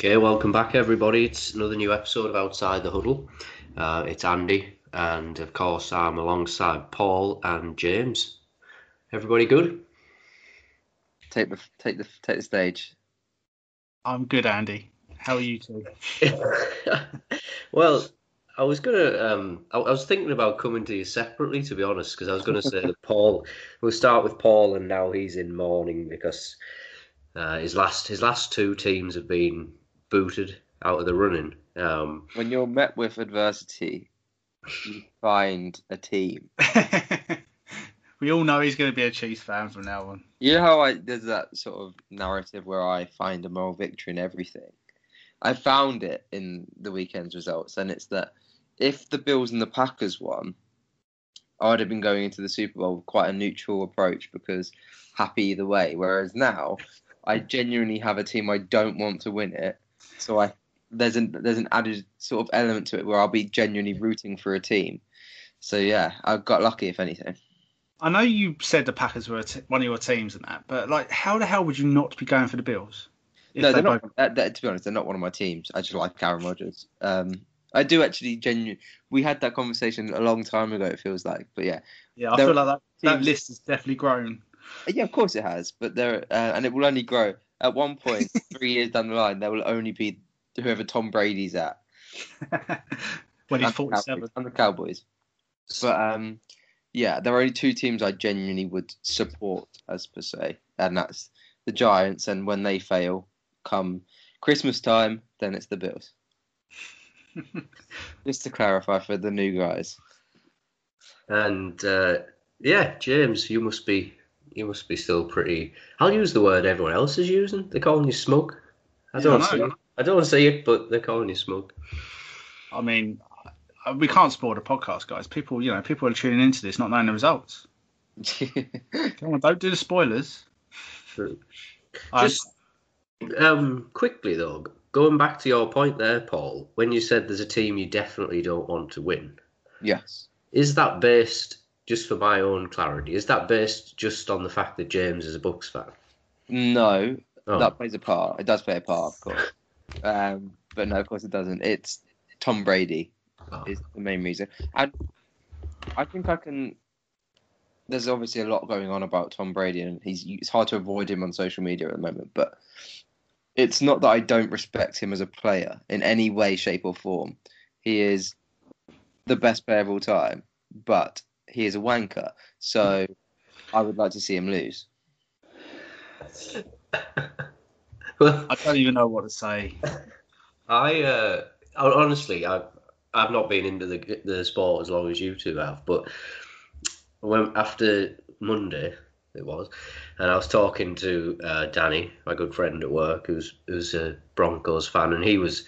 Okay, welcome back, everybody. It's another new episode of Outside the Huddle. Uh, it's Andy, and of course, I'm alongside Paul and James. Everybody good? Take the take the take the stage. I'm good, Andy. How are you two? well, I was gonna. Um, I, I was thinking about coming to you separately, to be honest, because I was gonna say that Paul. We'll start with Paul, and now he's in mourning because uh, his last his last two teams have been booted out of the running. Um, When you're met with adversity, you find a team. we all know he's going to be a Chiefs fan from now on. You know how I there's that sort of narrative where I find a moral victory in everything. I found it in the weekend's results, and it's that if the Bills and the Packers won, I'd have been going into the Super Bowl with quite a neutral approach because happy either way. Whereas now, I genuinely have a team I don't want to win it, so I there's an there's an added sort of element to it where I'll be genuinely rooting for a team. So yeah, I got lucky if anything. I know you said the Packers were t- one of your teams and that, but like, how the hell would you not be going for the Bills? No, they they're not. both- they're- to be honest, they're not one of my teams. I just like Aaron Rodgers. Um, I do actually genuinely. We had that conversation a long time ago. It feels like, but yeah, yeah, I feel like that, that list has definitely grown. yeah, of course it has. But there, uh, and it will only grow. At one point, three years down the line, there will only be whoever Tom Brady's at. when he's 47. Cowboys- and the Cowboys. But um, yeah, there are only two teams I genuinely would support as per se, and that's the Giants. And when they fail, come Christmas time, then it's the Bills. Just to clarify for the new guys. and uh, yeah, James, you must be you must be still pretty. I'll use the word everyone else is using. They're calling you smug. I don't I see know. it. I don't see it, but they're calling you smug. I mean, we can't spoil the podcast, guys. People, you know, people are tuning into this not knowing the results. Come on, don't do the spoilers. I- Just um, quickly though, going back to your point there, Paul, when you said there's a team you definitely don't want to win, yes. is that based just for my own clarity? Is that based just on the fact that James is a Bucks fan? No, Oh, that plays a part. It does play a part, of course. Um, but no, of course it doesn't. It's Tom Brady oh. is the main reason. And I think I can. There's obviously a lot going on about Tom Brady, and he's it's hard to avoid him on social media at the moment. But it's not that I don't respect him as a player in any way, shape, or form. He is the best player of all time, but he is a wanker. So I would like to see him lose. well, I don't even know what to say. I uh, honestly, I've I've not been into the the sport as long as you two have, but when after Monday it was, and I was talking to uh, Danny, my good friend at work, who's who's a Broncos fan, and he was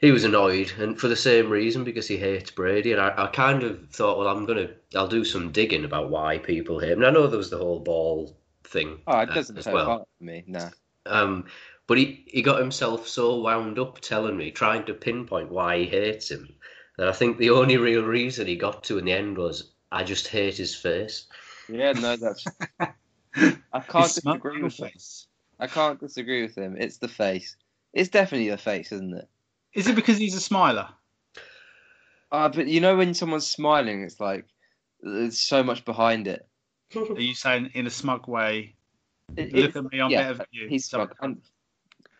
he was annoyed, and for the same reason because he hates Brady, and I, I kind of thought, well, I'm gonna I'll do some digging about why people hate him. And I know there was the whole ball thing Oh, it uh, doesn't as play well. for me. No. Um, but he, he got himself so wound up telling me, trying to pinpoint why he hates him, that I think the only real reason he got to in the end was, I just hate his face. Yeah, no, that's. I can't disagree little with him. face. I can't disagree with him. It's the face. It's definitely the face, isn't it? Is it because he's a smiler? Uh, but you know when someone's smiling, it's like there's so much behind it. Are you saying in a smug way? It- Look at me, I'm yeah, better than you. He's smug. I'm,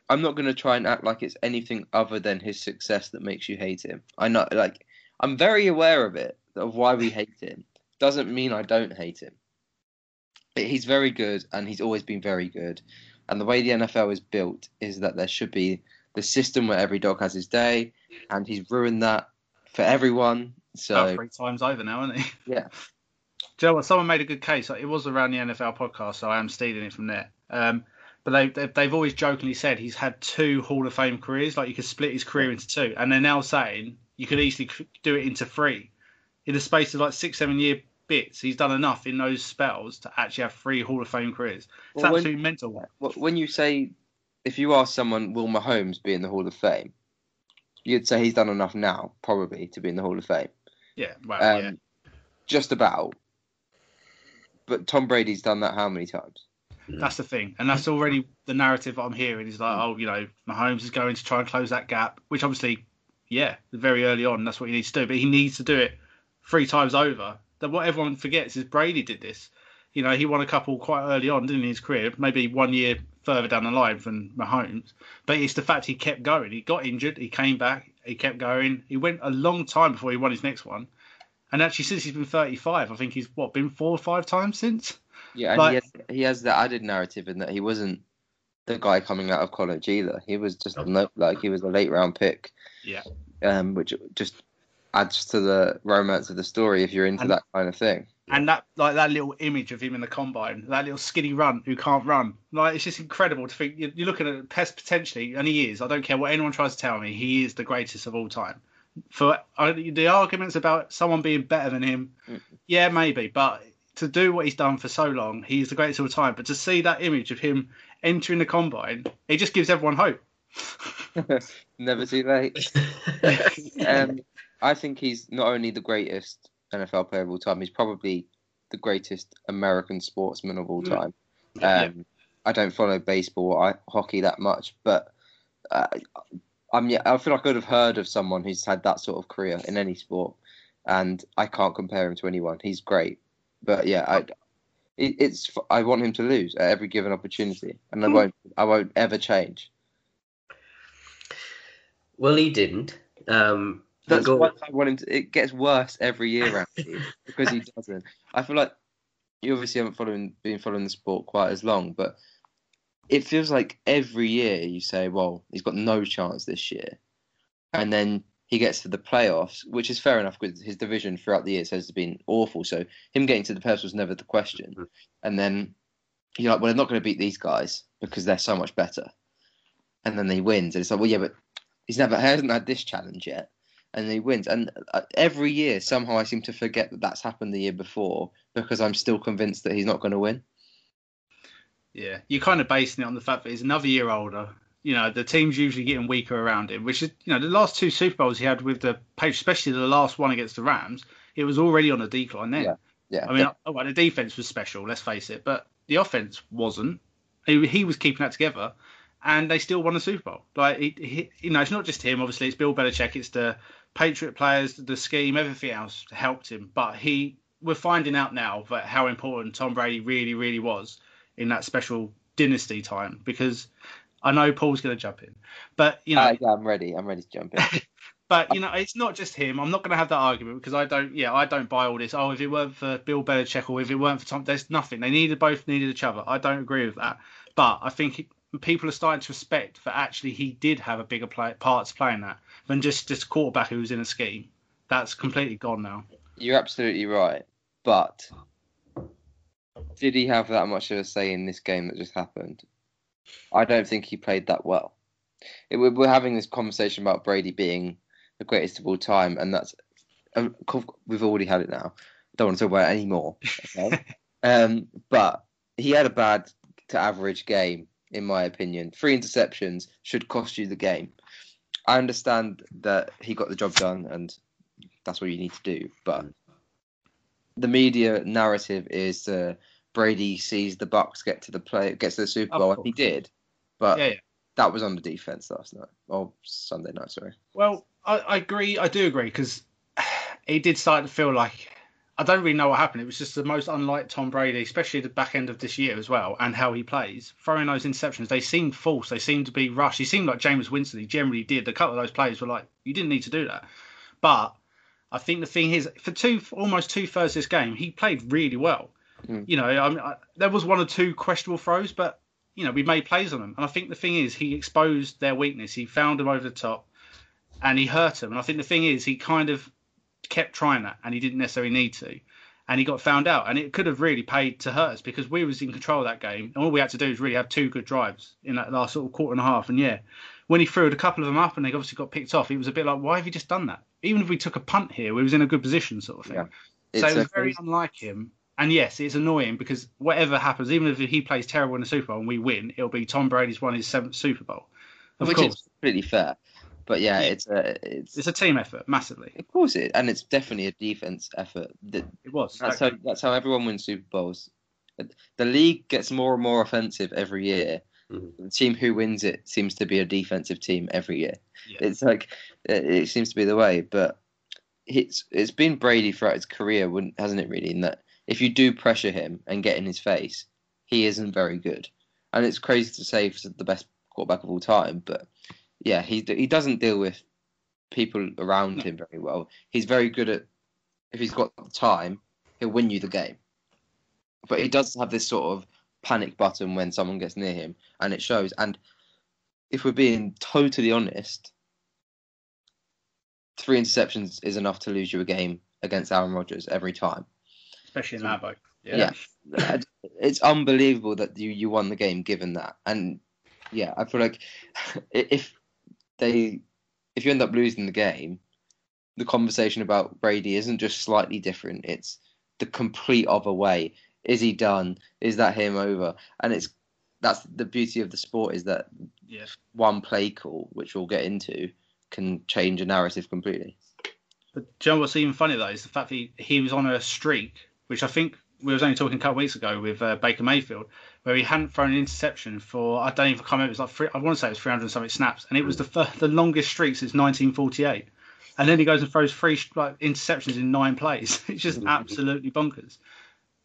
I'm not going to try and act like it's anything other than his success that makes you hate him. I know, like, I'm very aware of it, of why we hate him. Doesn't mean I don't hate him. But he's very good, and he's always been very good. And the way the NFL is built is that there should be the system where every dog has his day, and he's ruined that for everyone. So about three times over now, isn't he? Yeah. Joe, you know? Someone made a good case. It was around the NFL podcast, so I am stealing it from there. Um, but they, they, they've always jokingly said he's had two Hall of Fame careers. Like you could split his career into two, and they're now saying you could easily do it into three. In the space of like six, seven year bits, he's done enough in those spells to actually have three Hall of Fame careers. It's Well, when- absolutely mental. Well, when you say, if you ask someone, will Mahomes be in the Hall of Fame? You'd say he's done enough now, probably, to be in the Hall of Fame. Yeah, well, Um, yeah. Just about. But Tom Brady's done that how many times? Mm. That's the thing, and that's already the narrative I'm hearing is like, oh, you know, Mahomes is going to try and close that gap, which obviously, yeah, very early on, that's what he needs to do. But he needs to do it three times over. That what everyone forgets is Brady did this. You know, he won a couple quite early on, didn't he, in his career? Maybe one year further down the line than Mahomes. But it's the fact he kept going. He got injured, he came back, he kept going. He went a long time before he won his next one. And actually, since he's been 35, I think he's what been four or five times since. Yeah, and Like- he, has, he has the added narrative in that he wasn't the guy coming out of college either. He was just no, like he was a late round pick. Yeah. Um, which just adds to the romance of the story if you're into And- that kind of thing. And that like that little image of him in the combine, that little skinny run who can't run, like it's just incredible to think you're, you're looking at Pest potentially, and he is. I don't care what anyone tries to tell me, he is the greatest of all time. For uh, the arguments about someone being better than him, Mm. yeah, maybe, but to do what he's done for so long, he's the greatest of all time. But to see that image of him entering the combine, it just gives everyone hope. Never too late. Um, I think he's not only the greatest NFL player of all time, he's probably the greatest American sportsman of all time. Yeah. Um, I don't follow baseball or I, hockey that much, but uh, I'm yeah, I feel like I'd have heard of someone who's had that sort of career in any sport, and I can't compare him to anyone. He's great, but yeah, I it, it's I want him to lose at every given opportunity, and I Hmm. won't I won't ever change. well, he didn't. Um, the That's why I want him to. It gets worse every year, Andy, because he doesn't. I feel like you obviously haven't following been following the sport quite as long, but it feels like every year you say, "Well, he's got no chance this year," and then he gets to the playoffs, which is fair enough because his division throughout the years has been awful. So him getting to the playoffs was never the question. Mhm. And then you're like, "Well, they're not going to beat these guys because they're so much better." And then he wins, and it's like, "Well, yeah, but he's never he hasn't had this challenge yet." And he wins. And uh, every year, somehow, I seem to forget that that's happened the year before because I'm still convinced that he's not going to win. Yeah, you're kind of basing it on the fact that he's another year older. You know, the team's usually getting weaker around him, which is, you know, the last two Super Bowls he had with the Patriots, especially the last one against the Rams, it was already on a decline then. Yeah, Yeah, I mean, oh, well, the defense was special, let's face it, but the offense wasn't. He, he was keeping that together, and they still won the Super Bowl. Like, he, he, you know, it's not just him. Obviously, it's Bill Belichick. It's the Patriot players, the scheme, everything else helped him. But he, we're finding out now that how important Tom Brady really, really was in that special dynasty time. Because I know Paul's going to jump in, but you know, Uh, yeah, I'm ready. I'm ready to jump in. but you know, it's not just him. I'm not going to have that argument because I don't. Yeah, I don't buy all this. Oh, if it weren't for Bill Belichick or if it weren't for Tom, there's nothing. They needed both needed each other. I don't agree with that. But I think he, people are starting to respect that actually he did have a bigger play, part to play in that than just just a quarterback who was in a scheme. That's completely gone now. You're absolutely right. But did he have that much of a say in this game that just happened? I don't think he played that well. It, we're we're having this conversation about Brady being the greatest of all time, and that's um, we've already had it now. Don't want to talk about it anymore. Okay? um, but he had a bad to average game, in my opinion. Three interceptions should cost you the game. I understand that he got the job done, and that's what you need to do. But the media narrative is uh, Brady sees the Bucks get to the play, gets to the Super Bowl, and he did. But Yeah, yeah. that was on the defense last night, or Sunday night. Sorry. Well, I, I agree. I do agree because it did start to feel like I don't really know what happened. It was just the most unlike Tom Brady, especially the back end of this year as well, and how he plays. Throwing those interceptions, they seemed false. They seemed to be rushed. He seemed like Jameis Winston. He generally did. A couple of those plays were like, you didn't need to do that. But I think the thing is, for two, almost two thirds of this game, he played really well. Mm. You know, I mean, I, there was one or two questionable throws, but you know, we made plays on them. And I think the thing is, he exposed their weakness. He found them over the top and he hurt them. And I think the thing is, he kind of kept trying that, and he didn't necessarily need to, and he got found out. And it could have really paid to hurt us because we was in control of that game, and all we had to do was really have two good drives in that last sort of quarter and a half. And yeah, when he threw a couple of them up and they obviously got picked off, it was a bit like, why have you just done that? Even if we took a punt here, we was in a good position, sort of thing. Yeah. So It's it was a very unlike him. And yes, it's annoying because whatever happens, even if he plays terrible in the Super Bowl and we win, it'll be Tom Brady's won his seventh Super Bowl. Of which course, is completely fair. But yeah, Yeah. it's a it's, it's a team effort, massively. of course it and it's definitely a defense effort. That It was. that's how that's how everyone wins Super Bowls. the league gets more and more offensive every year. Mhm. The team who wins it seems to be a defensive team every year. Yeah. It's like it, it seems to be the way, but it's it's been Brady throughout his career, hasn't it? Really, in that if you do pressure him and get in his face, he isn't very good. And it's crazy to say he's the best quarterback of all time, but yeah, he he doesn't deal with people around him very well. He's very good at if he's got the time, he'll win you the game. But he does have this sort of panic button when someone gets near him, and it shows. And if we're being totally honest, three interceptions is enough to lose you a game against Aaron Rodgers every time. especially in Lambeau. Yeah. It's unbelievable that you, you won the game given that. And yeah, I feel like if they if you end up losing the game, the conversation about Brady isn't just slightly different. It's the complete other way. Is he done? Is that him over? And it's that's the beauty of the sport is that Yeah. one play call, which we'll get into, can change a narrative completely. But do you know what's even funny though is the fact that he, he was on a streak, which I think we was only talking a couple of weeks ago with uh, Baker Mayfield, where he hadn't thrown an interception for I don't even can't remember. It was like three, I want to say it was 300 and something snaps, and it was the fir- the longest streak since 1948. And then he goes and throws three like, interceptions in nine plays. It's just mm-hmm. absolutely bonkers.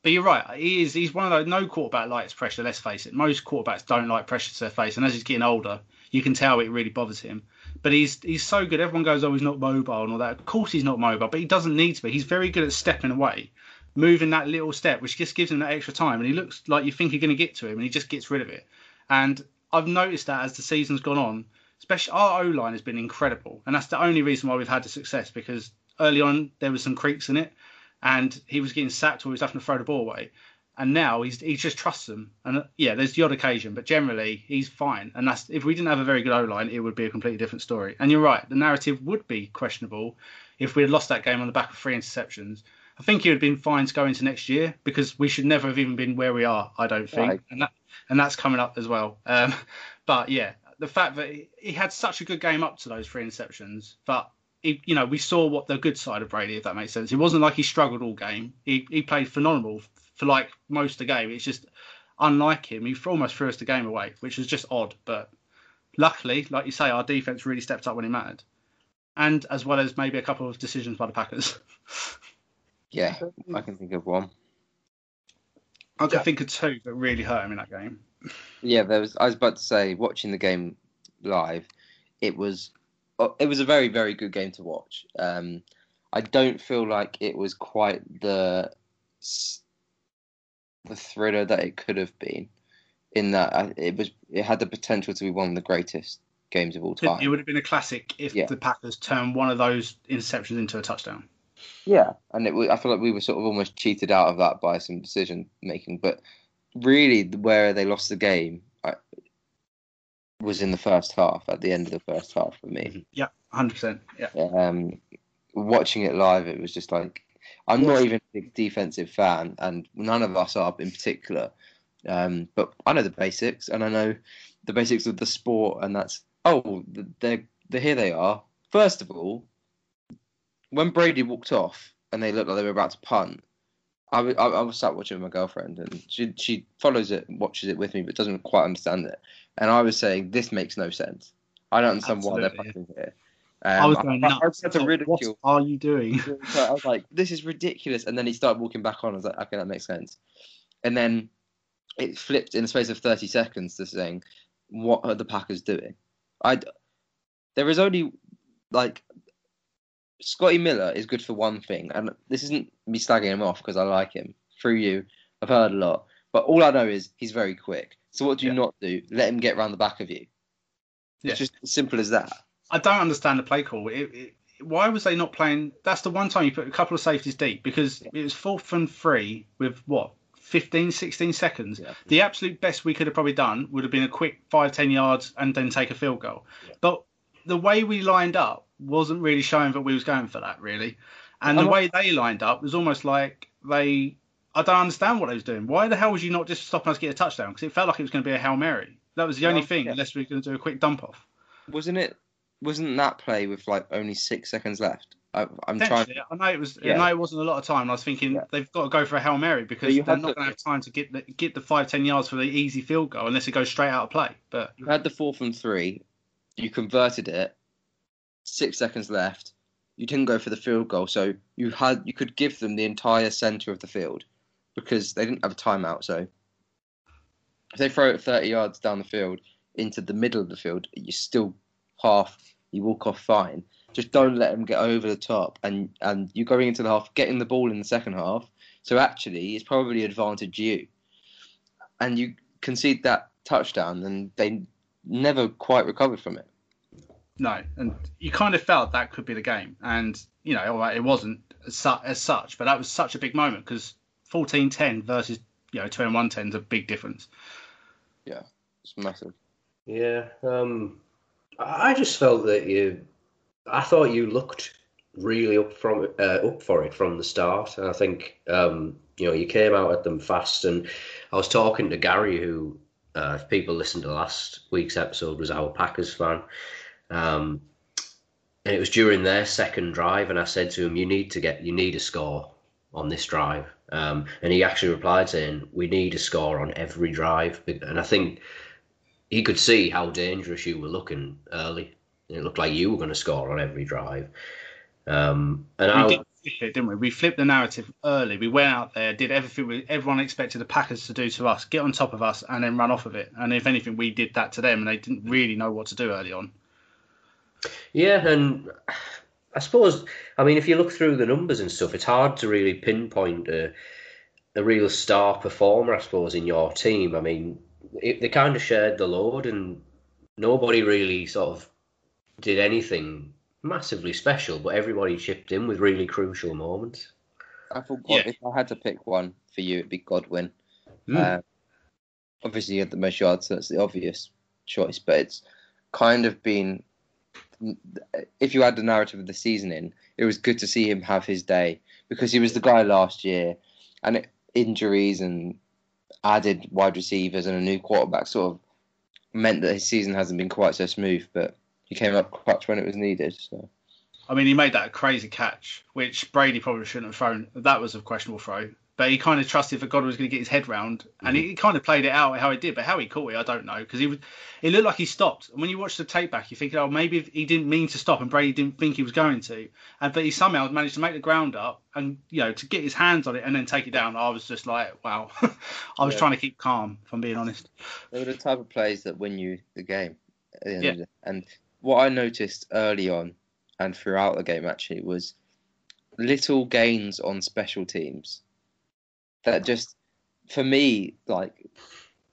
But you're right. He is. He's one of those. No quarterback likes pressure. Let's face it. Most quarterbacks don't like pressure to their face, and as he's getting older, you can tell it really bothers him. But he's he's so good. Everyone goes, oh, he's not mobile and all that. Of course, he's not mobile, but he doesn't need to be. He's very good at stepping away, moving that little step, which just gives him that extra time. And he looks like you think you're going to get to him, and he just gets rid of it. And I've noticed that as the season's gone on, especially our O line has been incredible, and that's the only reason why we've had the success because early on there was some creaks in it, and he was getting sacked or he was having to throw the ball away. And now he's he just trusts them. And yeah, there's the odd occasion, but generally he's fine. And that's if we didn't have a very good O line, it would be a completely different story. And you're right, the narrative would be questionable if we had lost that game on the back of three interceptions. I think he would have been fine to go into next year because we should never have even been where we are. I don't think, Right. and that and that's coming up as well. Um, but yeah, the fact that he, he had such a good game up to those three interceptions, but he, you know, we saw what the good side of Brady, if that makes sense. It wasn't like he struggled all game. He he played phenomenal for like most of the game. It's just unlike him, he almost threw us the game away, which was just odd. But luckily, like you say, our defense really stepped up when it mattered, and as well as maybe a couple of decisions by the Packers. Yeah, I can think of one. I can think of two that really hurt him in that game. Yeah, there was. I was about to say, watching the game live, it was, uh, it was a very, very good game to watch. Um, I don't feel like it was quite the, the thriller that it could have been. In that, it was, it had the potential to be one of the greatest games of all time. it would have been a classic if Yeah. the Packers turned one of those interceptions into a touchdown. Yeah, and it, I feel like we were sort of almost cheated out of that by some decision making. But really, where they lost the game I, was in the first half. At the end of the first half, for me. Yeah, hundred percent. Yeah. Um, watching it live, it was just like I'm not even a big defensive fan, and none of us are in particular. Um, but I know the basics, and I know the basics of the sport, and that's oh, they're, they're here. They are. First of all, when Brady walked off and they looked like they were about to punt, I I, I was sat watching with my girlfriend, and she she follows it, watches it with me, but doesn't quite understand it. And I was saying, this makes no sense. I don't understand why they're Absolutely, punting here. I was Um, going I, nuts. I was such a What are you doing? I was like, this is ridiculous. And then he started walking back on. I was like, okay, that makes sense. And then it flipped in the space of 30 seconds to saying, what are the Packers doing? I, there is only, like, Scotty Miller is good for one thing. And this isn't me slagging him off because I like him. Through you, I've heard a lot. But all I know is he's very quick. So what do you Yeah. not do? Let him get round the back of you. Yeah. It's just as simple as that. I don't understand the play call. It, it, why was they not playing? That's the one time you put a couple of safeties deep because it was fourth and three with what 15, 16 seconds. Yeah. The absolute best we could have probably done would have been a quick five, ten yards and then take a field goal. But the way we lined up wasn't really showing that we was going for that really. And the not- way they lined up was almost like they. I don't understand what they was doing. Why the hell was you not just stopping us get a touchdown? Because it felt like it was going to be a hail mary. That was the only Well, thing, yeah. unless we were going to do a quick dump off. Wasn't it? Wasn't that play with like only six seconds left? I, I'm trying. I know it was. Yeah. I know it wasn't a lot of time. I was thinking Yeah. they've got to go for a hail mary because they're not the- going to have time to get the, get the five ten yards for the easy field goal unless it goes straight out of play. But You had the fourth and three. You converted it. Six seconds left. You didn't go for the field goal, so you had you could give them the entire center of the field because they didn't have a timeout. So if they throw it 30 yards down the field into the middle of the field, you still half. You walk off fine. Just don't let them get over the top, and and you're going into the half, getting the ball in the second half. So actually, it's probably advantage you, and you concede that touchdown, and they never quite recovered from it. No, and you kind of felt that could be the game. And you know, all right, it wasn't as, su- as such, but that was such a big moment because 14-10 versus you know 21-10 is a big difference. Yeah, it's massive. Yeah, um, I I just felt that you. I thought you looked really up from uh, up for it from the start. And I think um, you know you came out at them fast. And I was talking to Gary, who, uh, if people listened to last week's episode, was our Packers fan. Um, and it was during their second drive, and I said to him, "You need to get, you need a score on this drive." Um, and he actually replied saying, "We need a score on every drive." And I think he could see how dangerous you were looking early. It looked like you were going to score on every drive. Um, and We I, did flip it, didn't we? We flipped the narrative early. We went out there, did everything we, everyone expected the Packers to do to us, get on top of us, and then run off of it. And if anything, we did that to them, and they didn't really know what to do early on. Yeah, and I suppose, I mean, if you look through the numbers and stuff, it's hard to really pinpoint a, a real star performer, I suppose, in your team. I mean, it, they kind of shared the load, and nobody really sort of did anything massively special, but everybody chipped in with really crucial moments. I thought Yeah. if I had to pick one for you, it'd be Godwin. Uh, obviously, he had the most yards, so that's the obvious choice. But it's kind of been, if you add the narrative of the season in, it was good to see him have his day because he was the guy last year, and it, injuries and added wide receivers and a new quarterback sort of meant that his season hasn't been quite so smooth. But he came up clutch when it was needed. So I mean, he made that crazy catch, which Brady probably shouldn't have thrown. That was a questionable throw. But he kind of trusted that God was going to get his head round, and he, he kind of played it out how he did. But how he caught it, I don't know, because he was. It looked like he stopped. And when you watch the tape back, you think, oh, maybe he didn't mean to stop, and Brady didn't think he was going to. And but he somehow managed to make the ground up, and you know, to get his hands on it and then take it down. I was just like, wow. I was Yeah. trying to keep calm, if I'm being honest. They were the type of plays that win you the game. The Yeah. the- And what I noticed early on and throughout the game actually was little gains on special teams. That just, for me, like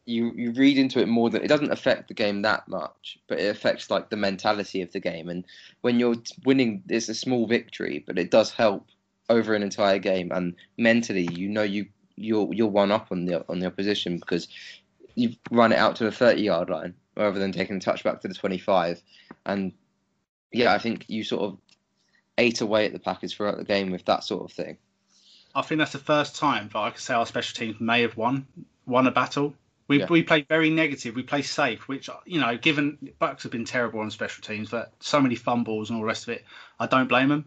you you read into it more than it doesn't affect the game that much, but it affects like the mentality of the game. And when you're winning, it's a small victory, but it does help over an entire game. And mentally, you know you you're you're one up on the on the opposition because you've run it out to the 30 yard line rather than taking a touch back to the 25. And yeah, I think you sort of ate away at the Packers throughout the game with that sort of thing. I think that's the first time that I could say our special teams may have won won a battle. We Yeah. we played very negative. We played safe, which you know, given Bucks have been terrible on special teams, but so many fumbles and all the rest of it, I don't blame them.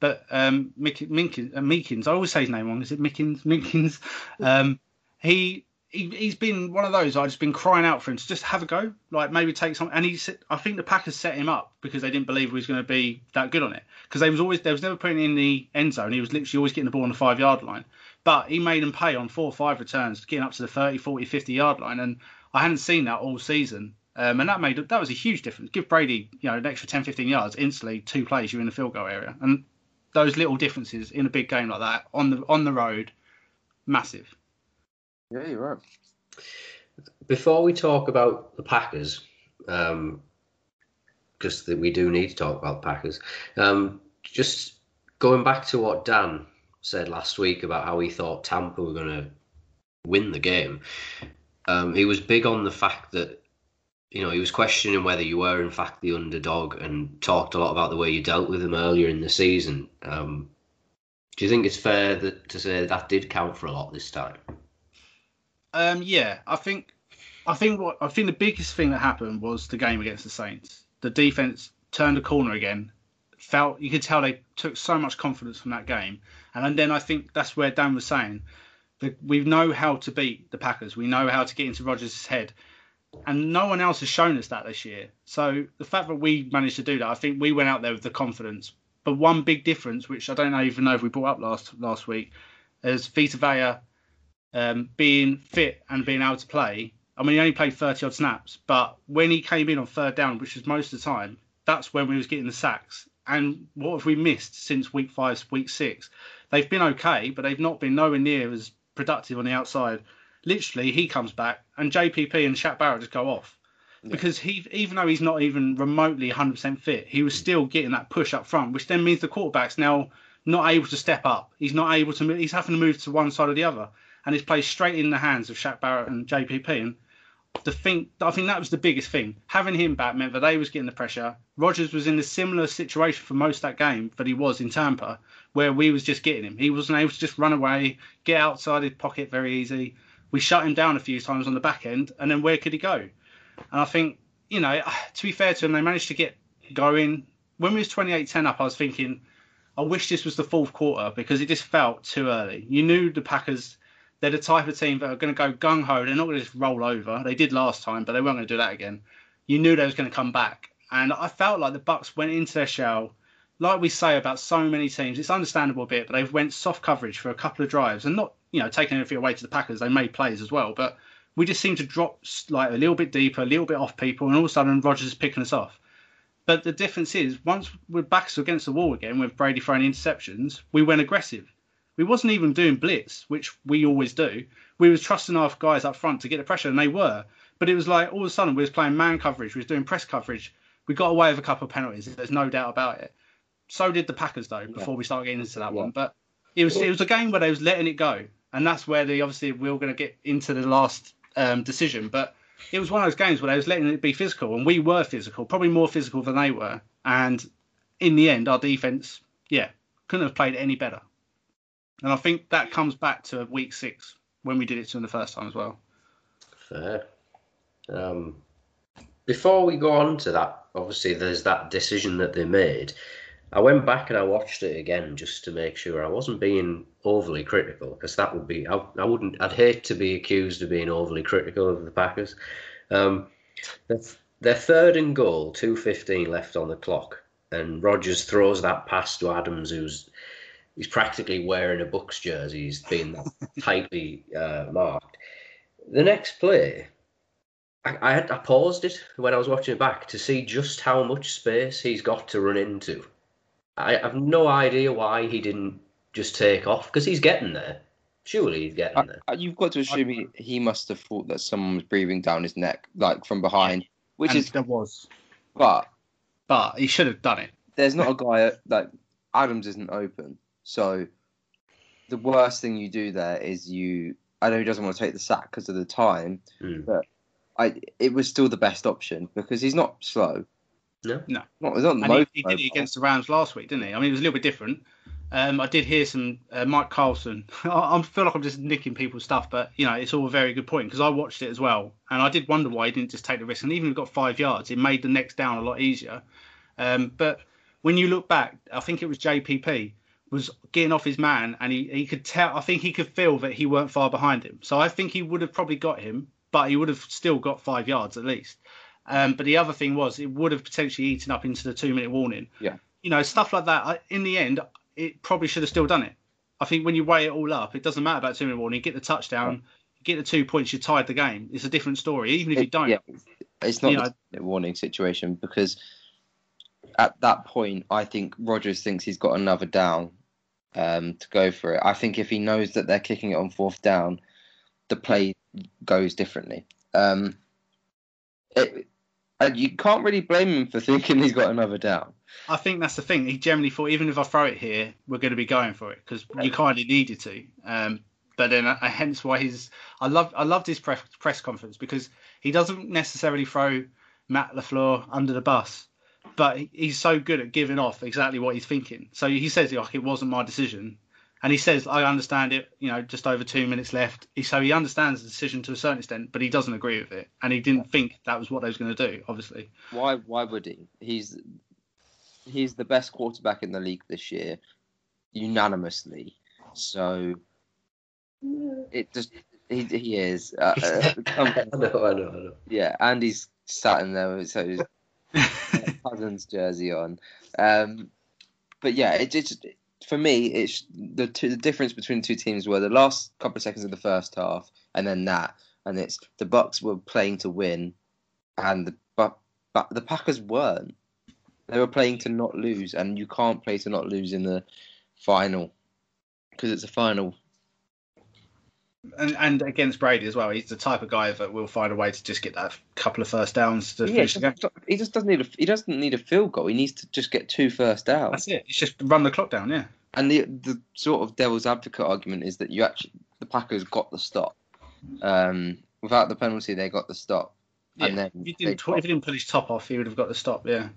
But um, Mick, Minkins, uh, Meekins, I always say his name wrong. Is it Mickens? Minkins. Um, he. He, he's been one of those. I've just been crying out for him to just have a go, like maybe take some. And he, I think the Packers set him up because they didn't believe he was going to be that good on it. Because they was always, they was never putting in the end zone. He was literally always getting the ball on the five yard line but he made them pay on four or five returns, getting up to the 30, 40, 50 yard line. And I hadn't seen that all season. Um, and that made that was a huge difference. Give Brady, you know, an extra 10, 15 yards instantly, two plays, you're in the field goal area. And those little differences in a big game like that on the on the road, massive. Yeah, you're right. Before we talk about the Packers, um, because we do need to talk about the Packers, um, just going back to what Dan said last week about how he thought Tampa were going to win the game. Um, he was big on the fact that you know he was questioning whether you were in fact the underdog and talked a lot about the way you dealt with them earlier in the season. Um, do you think it's fair that, to say that did count for a lot this time? Um, yeah, I think I think what I think the biggest thing that happened was the game against the Saints. The defense turned a corner again, felt you could tell they took so much confidence from that game. And then I think that's where Dan was saying that we know how to beat the Packers. We know how to get into Rodgers' head. And no one else has shown us that this year. So the fact that we managed to do that, I think we went out there with the confidence. But one big difference, which I don't even know if we brought up last last week, is Vita Vea um, being fit and being able to play. I mean, he only played 30 odd snaps, but when he came in on third down, which was most of the time, that's when we was getting the sacks. And what have we missed since week five, week six? They've been okay, but they've not been nowhere near as productive on the outside. Literally, he comes back and JPP and Shaq Barrett just go off. Yeah. Because he, even though he's not even remotely 100% fit, he was still getting that push up front, which then means the quarterback's now not able to step up. He's not able to. He's having to move to one side or the other, and he's played straight in the hands of Shaq Barrett and JPP. And the thing, I think that was the biggest thing. Having him back meant that they was getting the pressure. Rodgers was in a similar situation for most that game that he was in Tampa, where we was just getting him. He wasn't able to just run away, get outside his pocket very easy. We shut him down a few times on the back end, and then where could he go? And I think, you know, to be fair to him, they managed to get going. When we was 28-10 up, I was thinking, I wish this was the fourth quarter because it just felt too early. You knew the Packers they're the type of team that are going to go gung ho. They're not going to just roll over. They did last time, but they weren't going to do that again. You knew they was going to come back, and I felt like the Bucks went into their shell. Like we say about so many teams, it's understandable a bit, but they went soft coverage for a couple of drives, and not you know taking anything away to the Packers. They made plays as well, but we just seemed to drop like a little bit deeper, a little bit off people, and all of a sudden Rodgers is picking us off. But the difference is, once we're backs against the wall again with Brady throwing interceptions, we went aggressive. We wasn't even doing blitz, which we always do. We was trusting our guys up front to get the pressure, and they were. But it was like all of a sudden we was playing man coverage, we was doing press coverage. We got away with a couple of penalties. There's no doubt about it. So did the Packers though. Before yeah. we start getting into that yeah. one, but it was it was a game where they was letting it go, and that's where they obviously we are going to get into the last um, decision. But it was one of those games where they was letting it be physical, and we were physical, probably more physical than they were. And in the end, our defense, yeah, couldn't have played any better. And I think that comes back to week six when we did it to them the first time as well. Fair. Um, before we go on to that, obviously there's that decision that they made. I went back and I watched it again just to make sure I wasn't being overly critical because that would be I, I wouldn't I'd hate to be accused of being overly critical of the Packers. Um, they're third and goal, two fifteen left on the clock, and Rodgers throws that pass to Adams, who's he's practically wearing a Bucks jersey. He's been tightly uh, marked. The next play, I, I, had, I paused it when I was watching it back to see just how much space he's got to run into. I have no idea why he didn't just take off because he's getting there. Surely he's getting there. you've got to assume he, he must have thought that someone was breathing down his neck, like from behind, which and is there was. But but he should have done it. There's not a guy like Adams isn't open, so the worst thing you do there is you. I know he doesn't want to take the sack because of the time, mm. but I it was still the best option because he's not slow. No, no, not, he's not and he, he, did it against the Rams last week, didn't he? I mean, it was a little bit different. Um, I did hear some uh, Mike Carlson. I, I, feel like I'm just nicking people's stuff, but you know, it's all a very good point because I watched it as well, and I did wonder why he didn't just take the risk. And even if he got five yards, it made the next down a lot easier. Um, but when you look back, I think it was JPP was getting off his man, and he, he could tell. I think he could feel that he weren't far behind him. So I think he would have probably got him, but he would have still got five yards at least. Um, but the other thing was, it would have potentially eaten up into the two minute warning. Yeah. You know, stuff like that. In the end, it probably should have still done it. I think when you weigh it all up, it doesn't matter about two minute warning. Get the touchdown, yeah. get the two points, you tied the game. It's a different story. Even if it, you don't, yeah. it's not a warning situation because at that point, I think Rodgers thinks he's got another down um, to go for it. I think if he knows that they're kicking it on fourth down, the play goes differently. Um, it, you can't really blame him for thinking he's got another down. I think that's the thing. He generally thought, even if I throw it here, we're going to be going for it because you kind of needed to. Um, but then, uh, hence why he's. I love. I loved his press, press conference because he doesn't necessarily throw Matt LaFleur under the bus but he's so good at giving off exactly what he's thinking. So he says, like, it wasn't my decision. And he says, I understand it, you know, just over two minutes left. So he understands the decision to a certain extent, but he doesn't agree with it. And he didn't think that was what they was going to do, obviously. Why Why would he? He's he's the best quarterback in the league this year, unanimously. So it just he, he is. Uh, uh, I know, I know, I know. yeah, Andy's sat in there with his Cousins jersey on. Um, but yeah, it just for me, it's the two, the difference between the two teams were the last couple of seconds of the first half, and then that, and it's the Bucks were playing to win, and the but but the Packers weren't. They were playing to not lose, and you can't play to not lose in the final because it's a final. And, and against Brady as well, he's the type of guy that will find a way to just get that couple of first downs to Yeah, finish the game. he just doesn't need a he doesn't need a field goal. He needs to just get two first downs. That's it. It's just run the clock down. Yeah. And the the sort of devil's advocate argument is that you actually the Packers got the stop. Um, without the penalty, they got the stop. And Yeah. then If he, they didn't, if he didn't pull his top off, he would have got the stop. Yeah.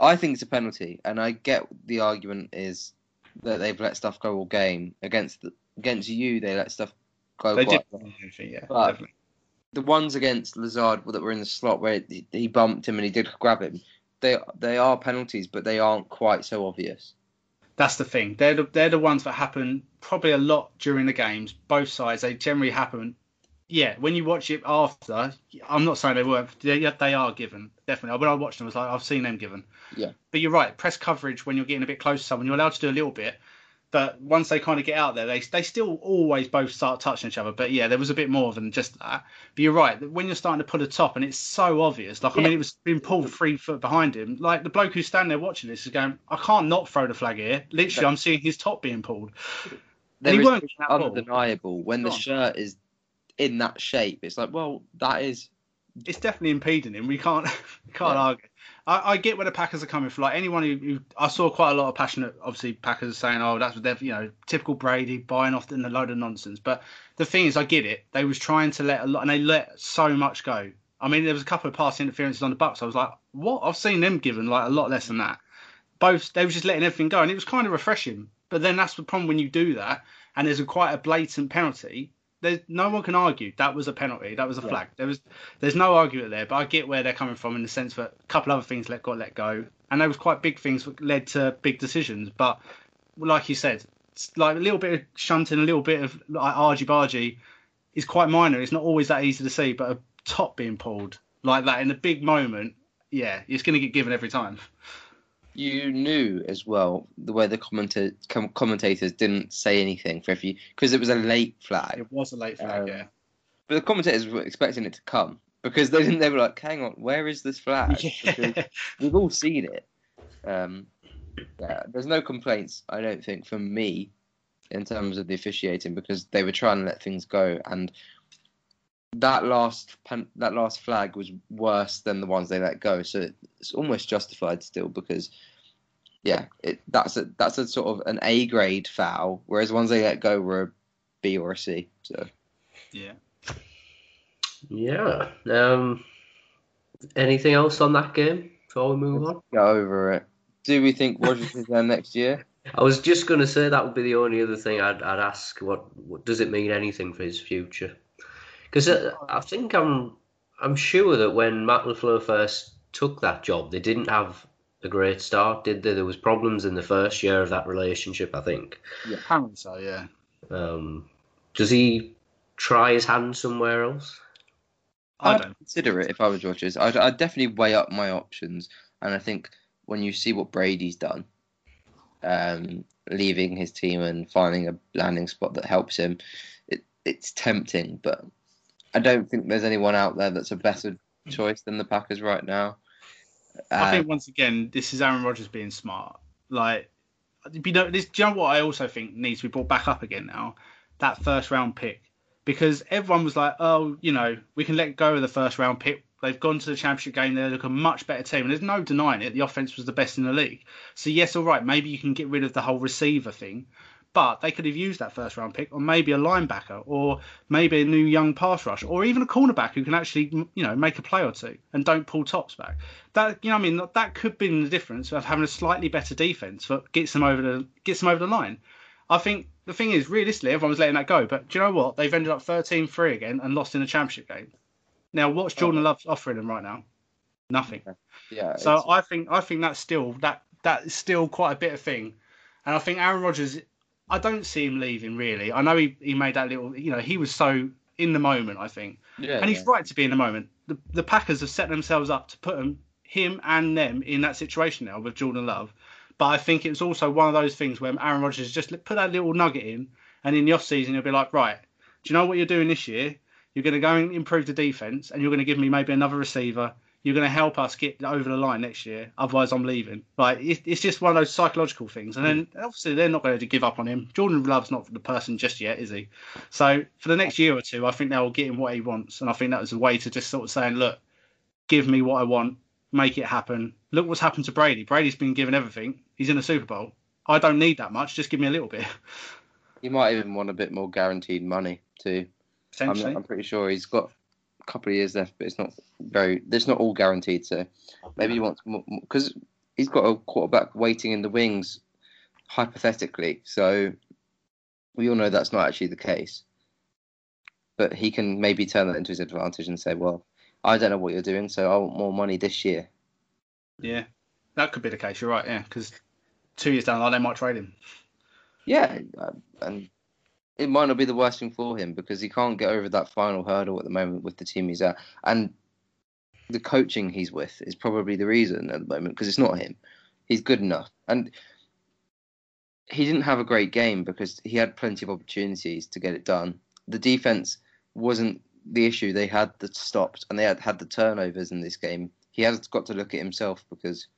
I think it's a penalty, and I get the argument is that they've let stuff go all game against the, against you. They let stuff go. They quite did. Yeah. But- definitely. the ones against Lazard that were in the slot where he, he bumped him and he did grab him. They they are penalties, but they aren't quite so obvious. That's the thing. They're the, they're the ones that happen probably a lot during the games. Both sides. They generally happen. Yeah, when you watch it after, I'm not saying they were. They, they are given definitely. When I watched them, I was like, I've seen them given. Yeah. But you're right. Press coverage when you're getting a bit close to someone, you're allowed to do a little bit. But once they kind of get out there, they they still always both start touching each other. But yeah, there was a bit more than just that. But you're right. When you're starting to pull a top and it's so obvious, like I mean, it was being pulled three foot behind him. Like the bloke who's standing there watching this is going, I can't not throw the flag here. Literally, I'm seeing his top being pulled. There he is weren't getting ball. undeniable when the on. shirt is in that shape. It's like, well, that is It's definitely impeding him. We can't can't Yeah. argue. I, I get where the Packers are coming from. Like anyone who, who I saw quite a lot of passionate, obviously Packers saying, "Oh, that's what they're you know typical Brady buying off in a load of nonsense." But the thing is, I get it. They was trying to let a lot, and they let so much go. I mean, there was a couple of pass interferences on the Bucks. I was like, "What?" I've seen them given like a lot less than that. Both they was just letting everything go, and it was kind of refreshing. But then that's the problem when you do that, and there's a quite a blatant penalty. There's no one can argue that was a penalty. That was a Yeah. flag. There was there's no argument there, but I get where they're coming from in the sense that a couple of other things let got let go, and there was quite big things that led to big decisions. But like you said, like a little bit of shunting, a little bit of like argy bargy is quite minor. It's not always that easy to see, but a top being pulled like that in a big moment, yeah, it's going to get given every time. You knew as well the way the commenta- com- commentators didn't say anything for if you because it was a late flag. It was a late flag, Um, yeah. But the commentators were expecting it to come because they didn't. They were like, "Hang on, where is this flag?" Yeah. we've all seen it. Um, yeah, there's no complaints, I don't think, from me in terms of the officiating because they were trying to let things go, and that last pen, that last flag was worse than the ones they let go. So it's almost justified still because, yeah, it that's a that's a sort of an A grade foul, whereas the ones they let go were a B or a C. So yeah. Yeah. Um, anything else on that game before we move on? get over it. Do we think Rodgers is there next year? I was just going to say that would be the only other thing I'd, I'd ask. What, what does it mean anything for his future? Because I, I think I'm I'm sure that when Matt LaFleur first took that job, they didn't have a great start, did they? There was problems in the first year of that relationship. I think. Apparently so, yeah. Um, does he try his hand somewhere else? I I'd don't. consider it if I was Rodgers. I'd, I'd definitely weigh up my options, and I think when you see what Brady's done, um, leaving his team and finding a landing spot that helps him, it, it's tempting. But I don't think there's anyone out there that's a better choice than the Packers right now. I Uh, think once again, this is Aaron Rodgers being smart. Like, you know, this. Do you know what I also think needs to be brought back up again now? That first round pick, because everyone was like, oh, you know, we can let go of the first round pick. They've gone to the championship game. They look a much better team, and there's no denying it. The offense was the best in the league. So yes, all right, maybe you can get rid of the whole receiver thing, but they could have used that first round pick on maybe a linebacker or maybe a new young pass rush or even a cornerback who can actually you know make a play or two and don't pull tops back. That you know I mean that could be the difference of having a slightly better defense that gets them over the gets them over the line. I think the thing is realistically everyone was letting that go, but do you know what? They've ended up 13-3 again and lost in the championship game. Now what's oh. Jordan Love offering them right now? Nothing. yeah, So I think I think that's still that that is still quite a bit of thing. And I think Aaron Rodgers, I don't see him leaving really. I know he, he made that little, you know, he was so in the moment, I think. Yeah, and he's right to be in the moment. The, the Packers have set themselves up to put him, him and them in that situation now with Jordan Love. But I think it's also one of those things where Aaron Rodgers just put that little nugget in, and in the off season he'll be like, right, do you know what you're doing this year? You're going to go and improve the defense, and you're going to give me maybe another receiver. You're going to help us get over the line next year. Otherwise, I'm leaving. Like it's just one of those psychological things. And then obviously they're not going to give up on him. Jordan Love's not the person just yet, is he? So for the next year or two, I think they'll get him what he wants. And I think that was a way to just sort of saying, look, give me what I want, make it happen. Look what's happened to Brady. Brady's been given everything. He's in the Super Bowl. I don't need that much. Just give me a little bit. You might even want a bit more guaranteed money too. I'm. I'm pretty sure he's got a couple of years left, but it's not very. It's not all guaranteed. So maybe he wants more because he's got a quarterback waiting in the wings, hypothetically. So we all know that's not actually the case. But he can maybe turn that into his advantage and say, "Well, I don't know what you're doing, so I want more money this year." Yeah, that could be the case. You're right. Yeah, because two years down the line they might trade him. Yeah, uh, and it might not be the worst thing for him because he can't get over that final hurdle at the moment with the team he's at, and the coaching he's with is probably the reason at the moment because it's not him. He's good enough, and he didn't have a great game because he had plenty of opportunities to get it done. The defense wasn't the issue; they had the stopped and they had had the turnovers in this game. He has got to look at himself because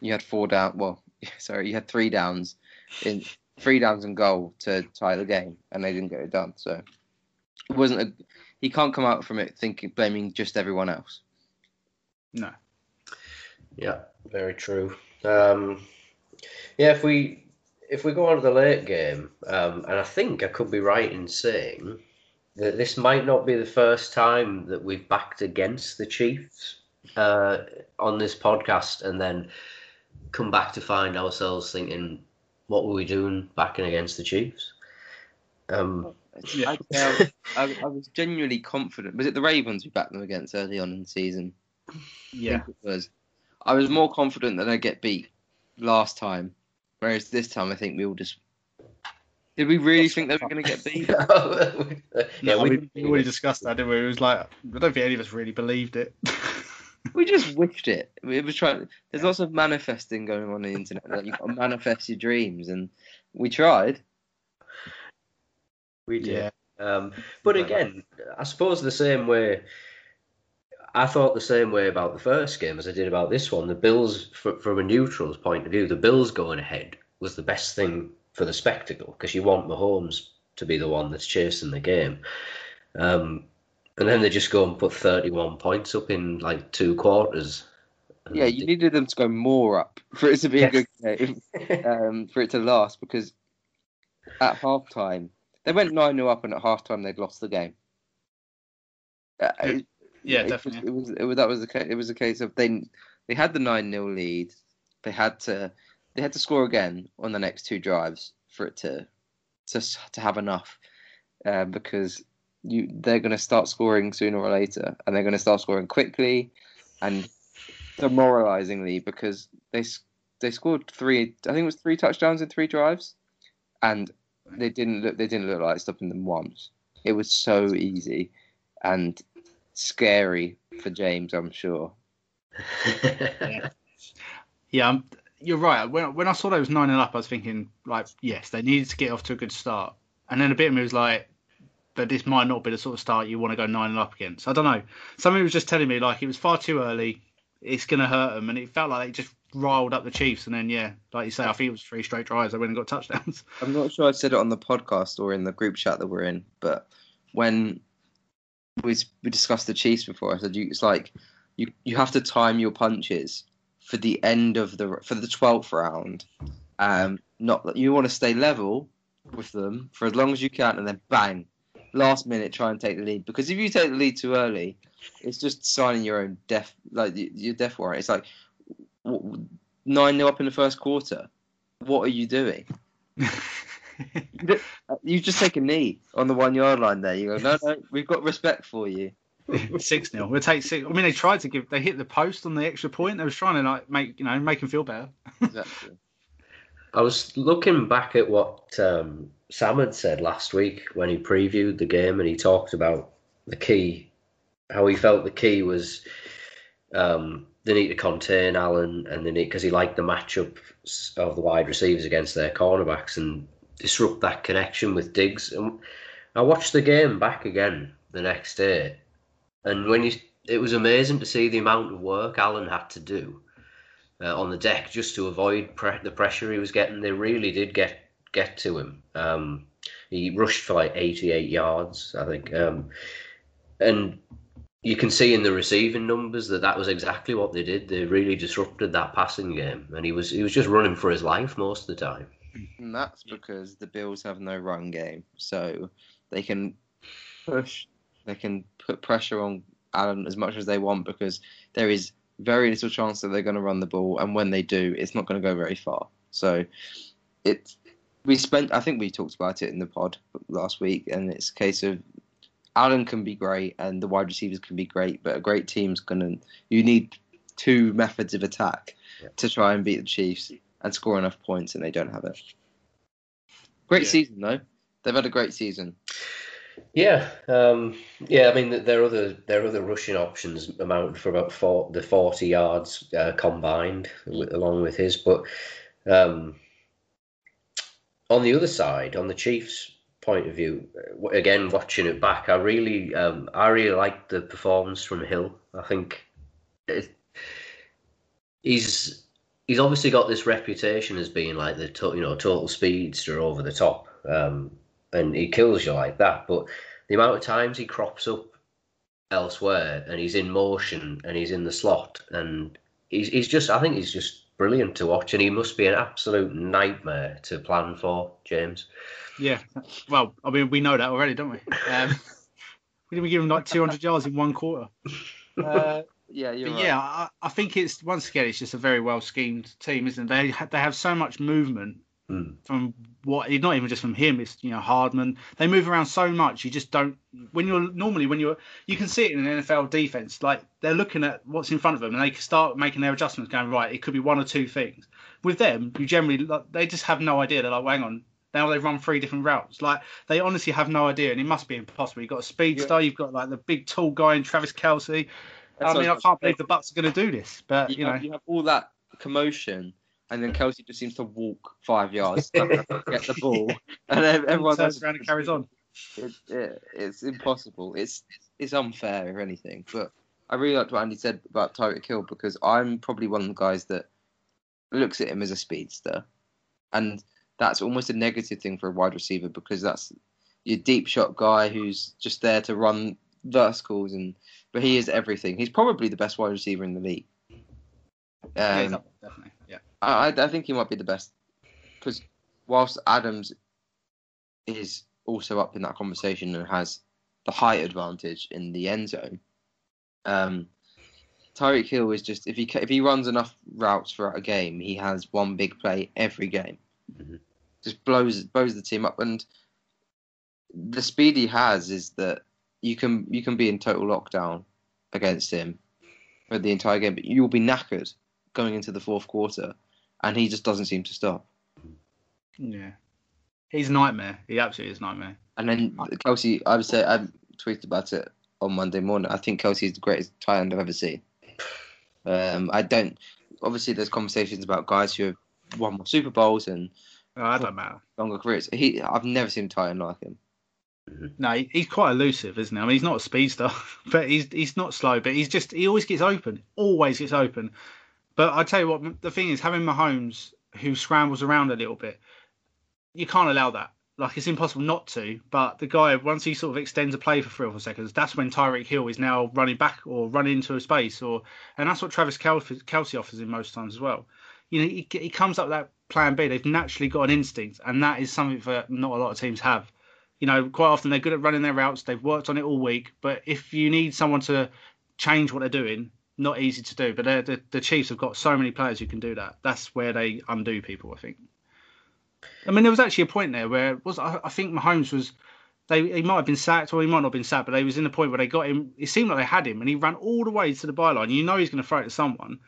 you had four down. Well, sorry, you had three downs in three downs and goal to tie the game, and they didn't get it done. So it wasn't a. He can't come out from it thinking blaming just everyone else. No. Yeah, very true. Um, yeah, if we if we go on to the late game, um, and I think I could be right in saying that this might not be the first time that we've backed against the Chiefs uh, on this podcast, and then come back to find ourselves thinking, what were we doing backing against the Chiefs? Um, Yeah. I, I, I, I was genuinely confident. Was it the Ravens we backed them against early on in the season? I Yeah. think it was. I was more confident that I'd get beat last time, whereas this time I think we all just. Did we really think they were going to get beat? yeah, No, we, we, we already discussed that, didn't we? It was like I don't think any of us really believed it. We just wished it. We was trying. There's lots of manifesting going on, on the internet. Like you've got to manifest your dreams, and we tried. we did. yeah. Um, but again, I suppose the same way. I thought the same way about the first game as I did about this one. The Bills, fr- from a neutral's point of view, the Bills going ahead was the best thing for the spectacle because you want Mahomes to be the one that's chasing the game. Um, and then they just go and put 31 points up in like two quarters. Yeah, you needed them to go more up for it to be a good game, um, for it to last. Because at halftime they went nine 0 up, and at halftime they'd lost the game. Uh, it- Yeah, it definitely. It was, it was that was the case. It was a case of they they had the nine 0 lead. They had to they had to score again on the next two drives for it to to to have enough, uh, because you they're going to start scoring sooner or later, and they're going to start scoring quickly, and demoralizingly because they they scored three. I think it was three touchdowns in three drives, and they didn't look they didn't look like stopping them once. It was so easy and scary for James, I'm sure. Yeah, um, you're right. When when I saw was nine and up, I was thinking like, yes, they needed to get off to a good start. And then a bit of me was like, but this might not be the sort of start you want to go nine and up against. I don't know. Somebody was just telling me like it was far too early. It's gonna hurt them, and it felt like they just riled up the Chiefs. And then yeah, like you say, I think it was three straight drives. They went and got touchdowns. I'm not sure I said it on the podcast or in the group chat that we're in, but when we we discussed the Chiefs before, I said you, it's like you you have to time your punches for the end of the for the twelfth round. Um, not that you want to stay level with them for as long as you can, and then bang, last minute try and take the lead. Because if you take the lead too early, it's just signing your own death like your death warrant. It's like nine 0 up in the first quarter. What are you doing? Uh, you just take a knee on the one yard line there. You go, no, no, we've got respect for you. Six 0 We'll take six. I mean, they tried to give. They hit the post on the extra point. They was trying to like make you know make him feel better. Exactly. I was looking back at what um, Sam had said last week when he previewed the game, and he talked about the key, how he felt the key was um, they need to contain Allen, and they need because he liked the matchup of the wide receivers against their cornerbacks and disrupt that connection with Diggs. And I watched the game back again the next day, and when you, it was amazing to see the amount of work Allen had to do uh, on the deck just to avoid pre- the pressure he was getting. They really did get get to him. Um, he rushed for like 88 yards, I think, um, and you can see in the receiving numbers that that was exactly what they did. They really disrupted that passing game, and he was he was just running for his life most of the time. And that's because the Bills have no run game, so they can push, they can put pressure on Allen as much as they want because there is very little chance that they're going to run the ball, and when they do, it's not going to go very far. So it's we spent, I think we talked about it in the pod last week, and it's a case of Allen can be great and the wide receivers can be great, but a great team's gonna you need two methods of attack Yeah. to try and beat the Chiefs and score enough points, and they don't have it. Great Yeah. season though. They've had a great season. Yeah, um, yeah. I mean, th- their other their other rushing options amounted for about four, the forty yards uh, combined, along with his. But um, on the other side, on the Chiefs' point of view, again watching it back, I really um, I really liked the performance from Hill. I think it, he's he's obviously got this reputation as being like the to, you know total speedster over the top. Um, and he kills you like that. But the amount of times he crops up elsewhere and he's in motion and he's in the slot and he's he's just I think he's just brilliant to watch and he must be an absolute nightmare to plan for, James. Yeah. Well, I mean, we know that already, don't we? Um, we didn't give him like 200 yards in one quarter. Uh, Yeah, you're but right. yeah, I, I think it's once again it's just a very well schemed team, isn't it? They they have so much movement Mm. from what not even just from him. It's you know Hardman. They move around so much. You just don't when you're normally when you're you can see it in an NFL defense. Like they're looking at what's in front of them and they can start making their adjustments. Going right, it could be one or two things. With them, you generally like, they just have no idea. They're like, hang on. Now they've run three different routes. Like they honestly have no idea, and it must be impossible. You've got a speedster, you've got like the big tall guy in Travis Kelce. That's I mean, I can't believe the Bucks are going to do this, but you, you know, have, you have all that commotion, and then Kelce just seems to walk five yards, get the ball, and then everyone turns around and carries on. It, it, it's impossible. It's it's unfair if anything. But I really liked what Andy said about Tyreek Hill because I'm probably one of the guys that looks at him as a speedster, and that's almost a negative thing for a wide receiver because that's your deep shot guy who's just there to run verticals and but he is everything. He's probably the best wide receiver in the league. Um, up there, definitely. I, I think he might be the best because whilst Adams is also up in that conversation and has the height advantage in the end zone, um, Tyreek Hill is just if he if he runs enough routes throughout a game, he has one big play every game. Mhm. Just blows blows the team up, and the speed he has is that you can you can be in total lockdown against him for the entire game, but you'll be knackered going into the fourth quarter, and he just doesn't seem to stop. Yeah. He's a nightmare. He absolutely is a nightmare. And then Kelce, I would say I tweeted about it on Monday morning. I think Kelce is the greatest tight end I've ever seen. Um, I don't. Obviously, there's conversations about guys who have won more Super Bowls and Oh, that don't matter. longer careers. He, I've never seen a tight end like him. No, he's quite elusive, isn't he? I mean, he's not a speedster, but he's he's not slow. But he's just he always gets open, always gets open. But I tell you what, the thing is having Mahomes who scrambles around a little bit, you can't allow that. Like it's impossible not to. But the guy once he sort of extends a play for three or four seconds, that's when Tyreek Hill is now running back or running into a space, or and that's what Travis Kelce offers him most times as well. You know, he, he comes up with that plan B. They've naturally got an instinct, and that is something that not a lot of teams have you know, quite often they're good at running their routes. They've worked on it all week. But if you need someone to change what they're doing, not easy to do. But the the Chiefs have got so many players who can do that. That's where they undo people, I think. I mean, there was actually a point there where was I, I think Mahomes was they he might have been sacked or he might not have been sacked, but they was in the point where they got him. It seemed like they had him, and he ran all the way to the byline. You know he's going to throw it to someone,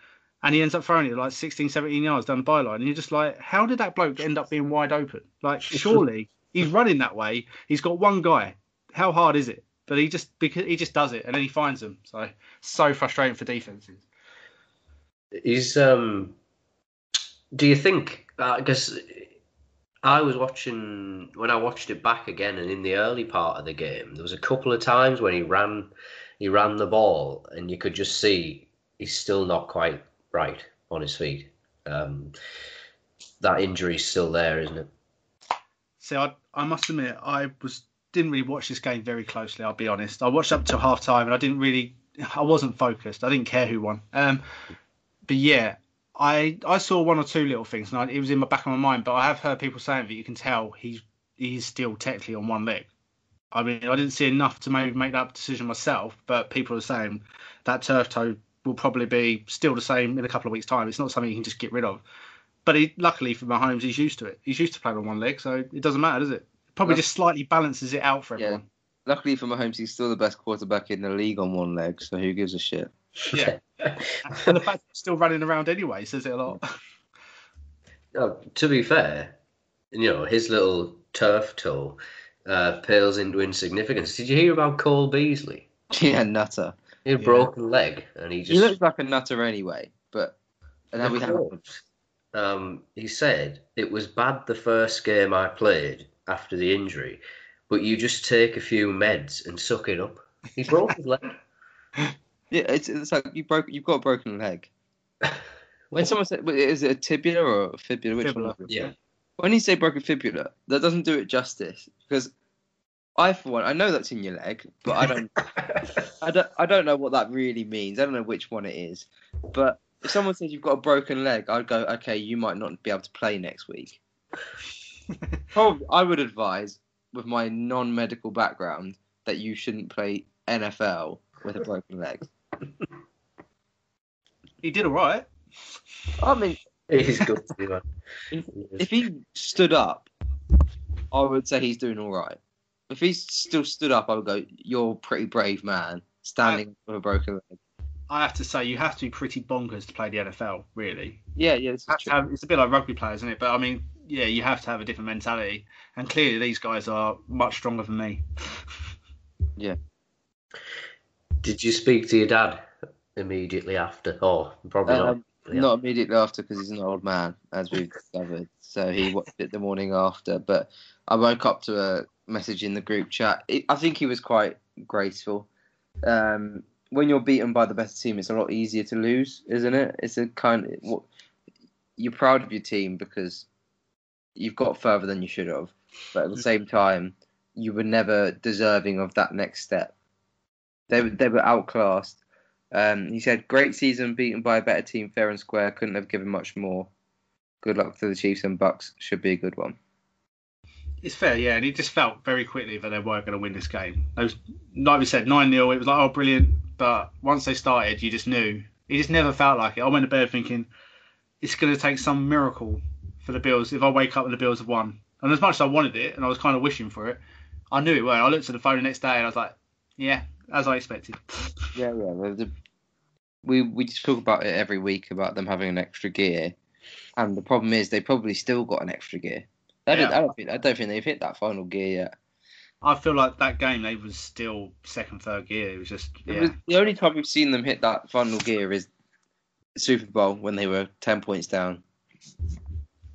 and he ends up throwing it like 16, 17 yards down the byline. And you're just like, how did that bloke end up being wide open? Like, surely he's running that way. He's got one guy. How hard is it? But he just because he just does it, and then he finds them. So so frustrating for defenses. He's um. Do you think? Because I was watching when I watched it back again, and in the early part of the game, there was a couple of times when he ran, he ran the ball, and you could just see he's still not quite right on his feet. Um, that injury's still there, isn't it? See, I, I must admit, I was didn't really watch this game very closely. I'll be honest. I watched up till half time, and I didn't really, I wasn't focused. I didn't care who won. Um, but yeah, I I saw one or two little things, and I, it was in the back of my mind. But I have heard people saying that you can tell he's he's still technically on one leg. I mean, I didn't see enough to maybe make that decision myself, but people are saying that turf toe will probably be still the same in a couple of weeks' time. It's not something you can just get rid of. But he, luckily for Mahomes, he's used to it. He's used to playing on one leg, so it doesn't matter, does it? Probably just slightly balances it out for everyone. Yeah. Luckily for Mahomes, he's still the best quarterback in the league on one leg, so who gives a shit? Yeah. and the fact he's still running around anyway says it a lot. Oh, to be fair, you know his little turf toe uh, pales into insignificance. Did you hear about Cole Beasley? Yeah, nutter. He had a Yeah. broken leg, and he just He looks like a nutter anyway, but and then we have um, he said it was bad the first game I played after the injury, but you just take a few meds and suck it up. He broke his leg. yeah, it's, it's like you broke you've got a broken leg. When someone said, is it a tibia or a fibula? Which Fibula. one? Yeah. When you say broken fibula, that doesn't do it justice because I, for one, I know that's in your leg, but I don't, I don't, I don't know what that really means. I don't know which one it is. But if someone says you've got a broken leg, I'd go, okay, you might not be able to play next week. Probably, I would advise, with my non-medical background, that you shouldn't play NFL with a broken leg. he did all right. I mean, He's good, man. if he stood up, I would say he's doing all right. If he's still stood up, I would go, "You're a pretty brave man, standing with a broken leg." I have to say, you have to be pretty bonkers to play the NFL, really. Yeah, yeah, this is Have to true. have- it's a bit like rugby players, isn't it? But I mean, yeah, you have to have a different mentality. And clearly, these guys are much stronger than me. Yeah. Did you speak to your dad immediately after? Oh, probably Um, not. Yeah. Not immediately after because he's an old man, as we've discovered. So he watched it the morning after. But I woke up to a message in the group chat. It, I think he was quite graceful. Um, when you're beaten by the best team, it's a lot easier to lose, isn't it? It's a kind of what you're proud of your team because you've got further than you should have, but at the same time, you were never deserving of that next step. They were they were outclassed. Um, he said, "Great season, beaten by a better team, fair and square. Couldn't have given much more. Good luck to the Chiefs and Bucks. Should be a good one." It's fair, yeah. And it just felt very quickly that they weren't going to win this game. Those, like we said, 9 0, it was like, oh, brilliant. But once they started, you just knew. It just never felt like it. I went to bed thinking, it's going to take some miracle for the Bills if I wake up and the Bills have won. And as much as I wanted it, and I was kind of wishing for it, I knew it won't. I looked at the phone the next day and I was like, yeah, as I expected. Yeah, yeah. the- the- we we just talk about it every week about them having an extra gear, and the problem is they probably still got an extra gear. I don't, Yeah. I don't think I don't think they've hit that final gear yet. I feel like that game they was still second, third gear. It was just, It yeah. was- the only time we've seen them hit that final gear is Super Bowl when they were ten points down,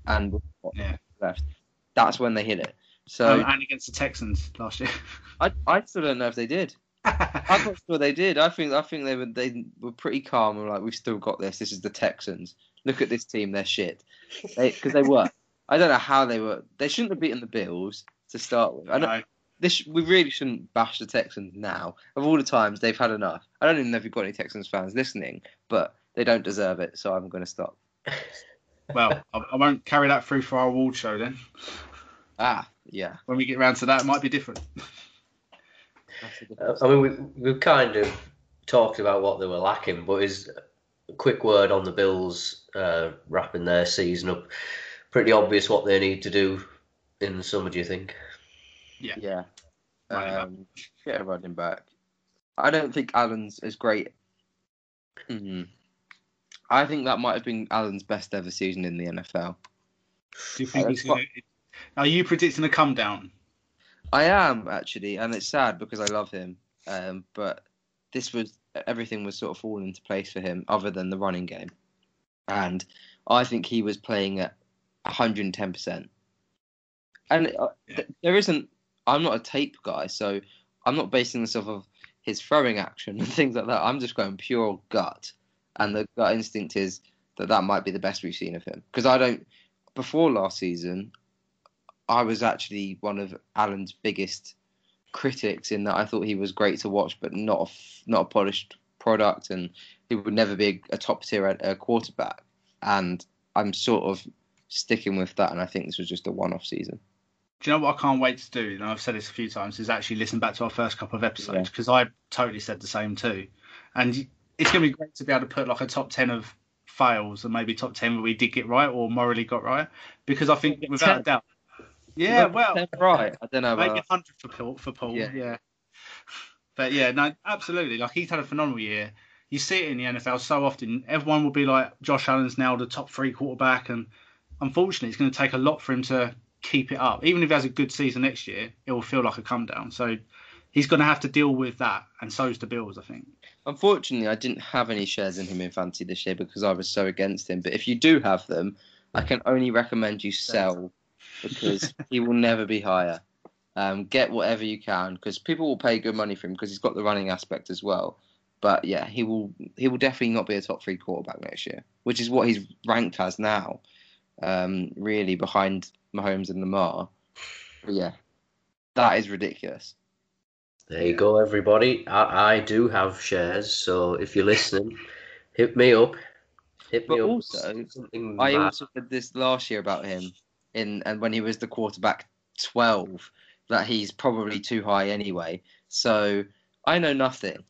and what Yeah. left. That's when they hit it. So Um, and against the Texans last year. I I still don't know if they did. I'm not sure they did. I think I think they were they were pretty calm and like we've still got this. This is the Texans. Look at this team. They're shit. Because they, were. I don't know how they were. They shouldn't have beaten the Bills to start with. I don't, No. this we really shouldn't bash the Texans now. Of all the times they've had enough. I don't even know if you've got any Texans fans listening, but they don't deserve it. So I'm going to stop. Well, I, I won't carry that through for our award show then. Ah, yeah. When we get round to that, it might be different. Uh. I mean, we, we've kind of talked about what they were lacking, but is a quick word on the Bills uh, wrapping their season up. Pretty obvious what they need to do in the summer, do you think? yeah. Running back. Um, get a running back. I don't think Allen's as great. Mhm. I think that might have been Allen's best ever season in the NFL. Do you think Uh, he's that's gonna, Are you predicting a come down? I am actually, and it's sad because I love him. Um, but this was everything was sort of falling into place for him, other than the running game, and I think he was playing at 110 percent. And uh, Yeah. th- there isn't. I'm not a tape guy, so I'm not basing this off of his throwing action and things like that. I'm just going pure gut, and the gut instinct is that that might be the best we've seen of him. Because I don't. Before last season, I was actually one of Allen's biggest critics in that I thought he was great to watch, but not a, not a polished product, and he would never be a, a top tier uh, quarterback. And I'm sort of sticking with that, and I think this was just a one-off season. Do you know what I can't wait to do? And I've said this a few times. Is actually listen back to our first couple of episodes Yeah. because I totally said the same too. And it's going to be great to be able to put like a top ten of fails and maybe top ten where we did get right or morally got right because I think without a doubt. Yeah, well, right. I don't know. maybe uh, About, hundred for Paul. For Paul, Yeah. yeah. But yeah, no, absolutely. Like he's had a phenomenal year. You see it in the NFL so often. Everyone will be like, Josh Allen's now the top three quarterback, and unfortunately, it's going to take a lot for him to keep it up. Even if he has a good season next year, it will feel like a come down. So he's going to have to deal with that, and so's the Bills, I think. Unfortunately, I didn't have any shares in him in fantasy this year because I was so against him. But if you do have them, I can only recommend you sell because he will never be higher. Um, get whatever you can because people will pay good money for him because he's got the running aspect as well. But yeah, he will he will definitely not be a top three quarterback next year, which is what he's ranked as now, um, really behind Mahomes and Lamar. But yeah, that is ridiculous. There you go, everybody. I, I do have shares, so if you're listening, hit me up. Hit me But up. also, I also said this last year about him in and when he was the quarterback twelve that he's probably too high anyway. So I know nothing.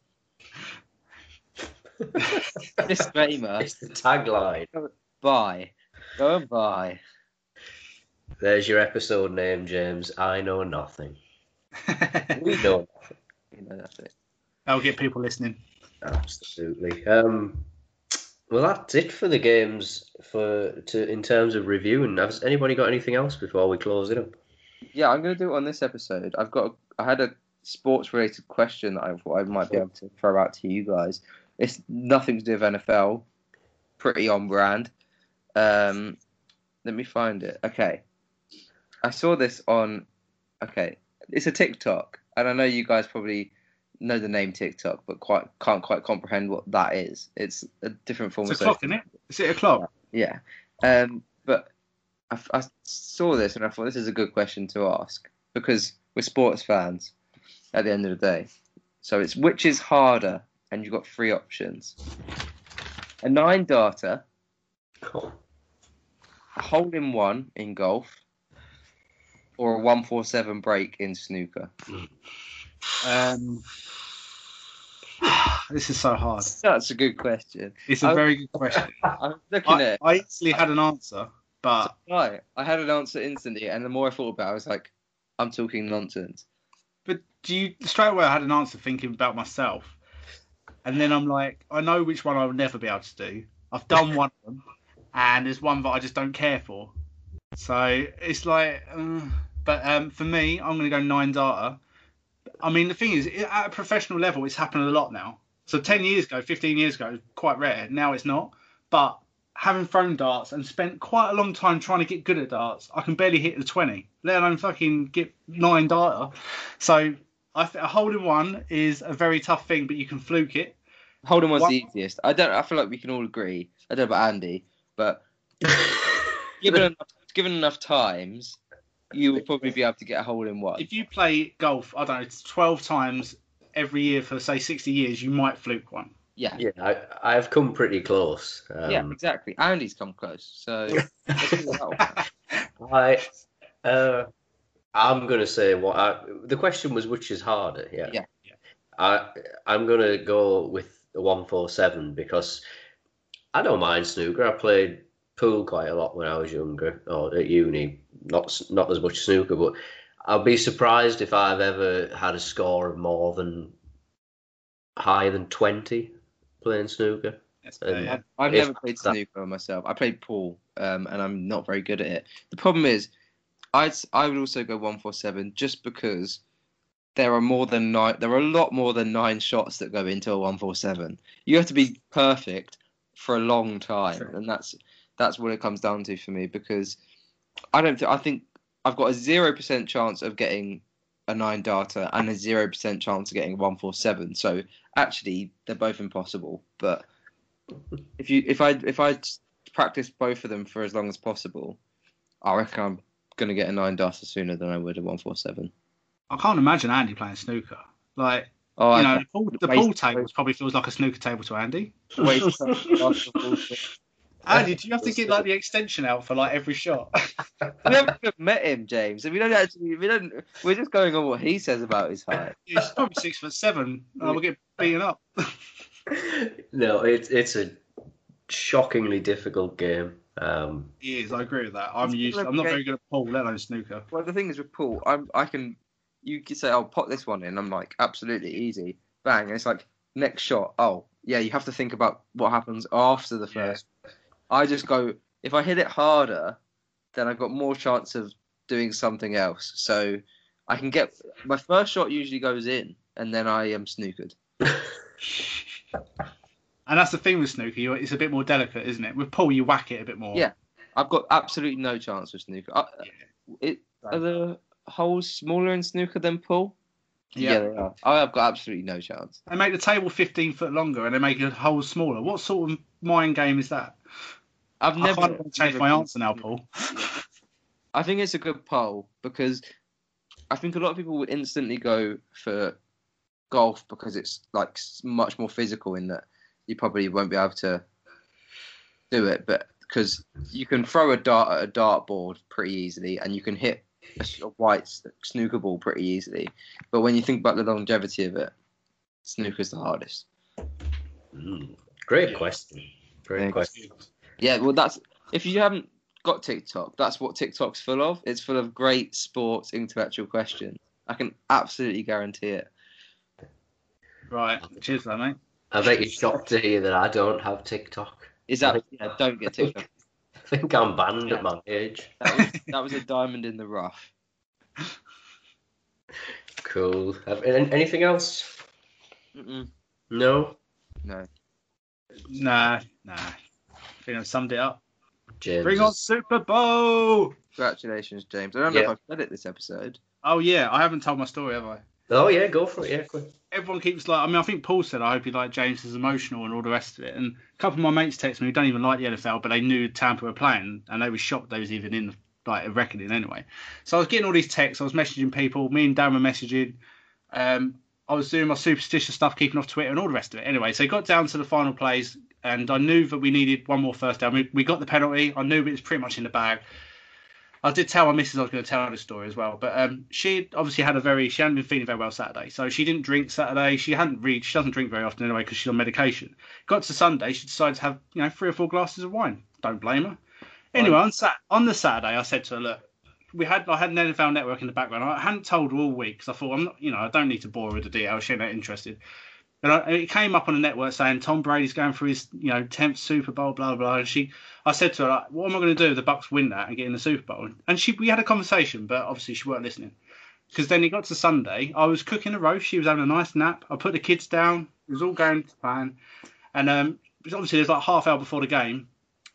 Disclaimer. It's the tagline. Bye. Go and buy. There's your episode name, James. I know nothing. We know You know nothing. That'll get people listening. absolutely. Um, well, that's it for the games for to in terms of reviewing. Has anybody got anything else before we close it up? Yeah, I'm gonna do it on this episode. I've got. I had a sports related question that I thought I might be able to throw out to you guys. It's nothing to do with NFL. Pretty on brand. Um, let me find it. Okay, I saw this on. Okay, it's a TikTok, and I know you guys probably know the name TikTok, but quite can't quite comprehend what that is. It's a different form It's a of clock, isn't it? Is it a clock? yeah. Um, but I, I saw this and I thought this is a good question to ask because we're sports fans at the end of the day. So it's which is harder, and you've got three options: a nine darter, a hole in one in golf, or a one four seven break in snooker. Um, this is so hard. That's a good question. It's a I- very good question. I'm looking I, at I easily had an answer, but Right. I had an answer instantly, and the more I thought about it, I was like, I'm talking nonsense. but do you straight away? I had an answer thinking about myself, and then I'm like, I know which one I will never be able to do. I've done one of them, and there's one that I just don't care for. So it's like, uh, but um, for me, I'm going to go nine darter. I mean, the thing is, at a professional level, it's happened a lot now. So 10 years ago, 15 years ago, quite rare. Now it's not. But having thrown darts and spent quite a long time trying to get good at darts, I can barely hit the 20, let alone fucking get nine darter. So I th- a hole in one is a very tough thing, but you can fluke it. Holding one's One- the easiest. I don't. I feel like we can all agree. I don't know about Andy, but given enough, given enough times, you will probably be able to get a hole in one. If you play golf, I don't know, 12 times every year for say 60 years, you might fluke one. Yeah, yeah, I, I've come pretty close. Um, yeah, exactly. Andy's come close, so let's do that one. I, uh, I'm gonna say what I, the question was, which is harder? Yeah. Yeah. I, I'm gonna go with the one four seven because I don't mind snooker. I played pool quite a lot when I was younger, or at uni. Not not as much snooker, but I'd be surprised if I've ever had a score of more than higher than twenty playing snooker. Yeah. I've, I've never played that- snooker myself. I played pool, um, and I'm not very good at it. The problem is, I'd I would also go one four seven just because there are more than nine. There are a lot more than nine shots that go into a one four seven. You have to be perfect for a long time, and that's that's what it comes down to for me because I don't. Th- I think I've got a zero percent chance of getting a nine darter and a zero percent chance of getting one four seven. So actually, they're both impossible. But if you if I if I practice both of them for as long as possible, I reckon I'm gonna get a nine darter sooner than I would a one four seven. I can't imagine Andy playing snooker. Like, Oh, you know, the pool, the Waste- pool table probably feels like a snooker table to Andy. Wait. Andy, do you have to get like the extension out for like every shot? we haven't even met him, James. And we don't actually. We don't. We're just going on what he says about his height. He's probably six foot seven. I will get beaten up. no, it's it's a shockingly difficult game. Um, He is. I agree with that. I'm used. I'm not very good at pool, let alone snooker. Well, the thing is with pool, I'm. I can. You can say, "I'll pop this one in." I'm like, absolutely easy. Bang! And it's like next shot. Oh, yeah. You have to think about what happens after the Yeah. I just go. If I hit it harder, then I've got more chance of doing something else. So I can get my first shot usually goes in, and then I am snookered. And that's the thing with snooker. It's a bit more delicate, isn't it? With pool, you whack it a bit more. Yeah. I've got absolutely no chance with snooker. I, it, are the holes smaller in snooker than pool? Yeah. they are. I have got absolutely no chance. They make the table 15 foot longer and they make the holes smaller. What sort of mind game is that? I've I never can't even change my answer now, Paul. I think it's a good poll because I think a lot of people would instantly go for golf because it's like much more physical in that you probably won't be able to do it, but because you can throw a dart at a dart board pretty easily and you can hit a white snooker ball pretty easily. But when you think about the longevity of it, snooker's the hardest. mm, great question. Great Thanks. question. Yeah, well, that's if you haven't got TikTok, that's what TikTok's full of. It's full of great sports intellectual questions. I can absolutely guarantee it. Right. Cheers, for that, mate. I bet you're shocked to hear that I don't have TikTok. Is that yeah? Don't get TikTok. I think I'm banned at my age. That was, that was a diamond in the rough. Cool. Have, anything else? Mm-mm. No. No. Nah, nah. I think I've summed it up. James. Bring on Super Bowl! Congratulations, James. I don't know Yeah. if I've said it this episode. Oh, yeah. I haven't told my story, have I? Oh yeah, go for it. Yeah, quick. everyone keeps like. I mean, I think Paul said, "I hope you like James is emotional and all the rest of it." And a couple of my mates text me who don't even like the NFL, but they knew Tampa were playing, and they were shocked they was even in like a reckoning anyway. So I was getting all these texts. I was messaging people. Me and Dan were messaging. Um, I was doing my superstitious stuff, keeping off Twitter and all the rest of it. Anyway, so it got down to the final plays, and I knew that we needed one more first down. We, we got the penalty. I knew it was pretty much in the bag. I did tell my missus I was going to tell her the story as well, but um, she obviously had a very she hadn't been feeling very well Saturday, so she didn't drink Saturday. She hadn't read. She doesn't drink very often anyway because she's on medication. Got to Sunday, she decided to have you know three or four glasses of wine. Don't blame her. Anyway, on Sat on the Saturday, I said to her, look, we had I had an NFL Network in the background. I hadn't told her all week because I thought I'm not, you know, I don't need to bore her with the details. She ain't that interested. And I, it came up on the network saying Tom Brady's going for his, you know, tenth Super Bowl, blah blah. Blah. And she, I said to her, like, what am I going to do if the Bucks win that and get in the Super Bowl? And she, we had a conversation, but obviously she weren't listening. Because then it got to Sunday, I was cooking a roast. She was having a nice nap. I put the kids down. It was all going to plan. And um, obviously there's like half hour before the game.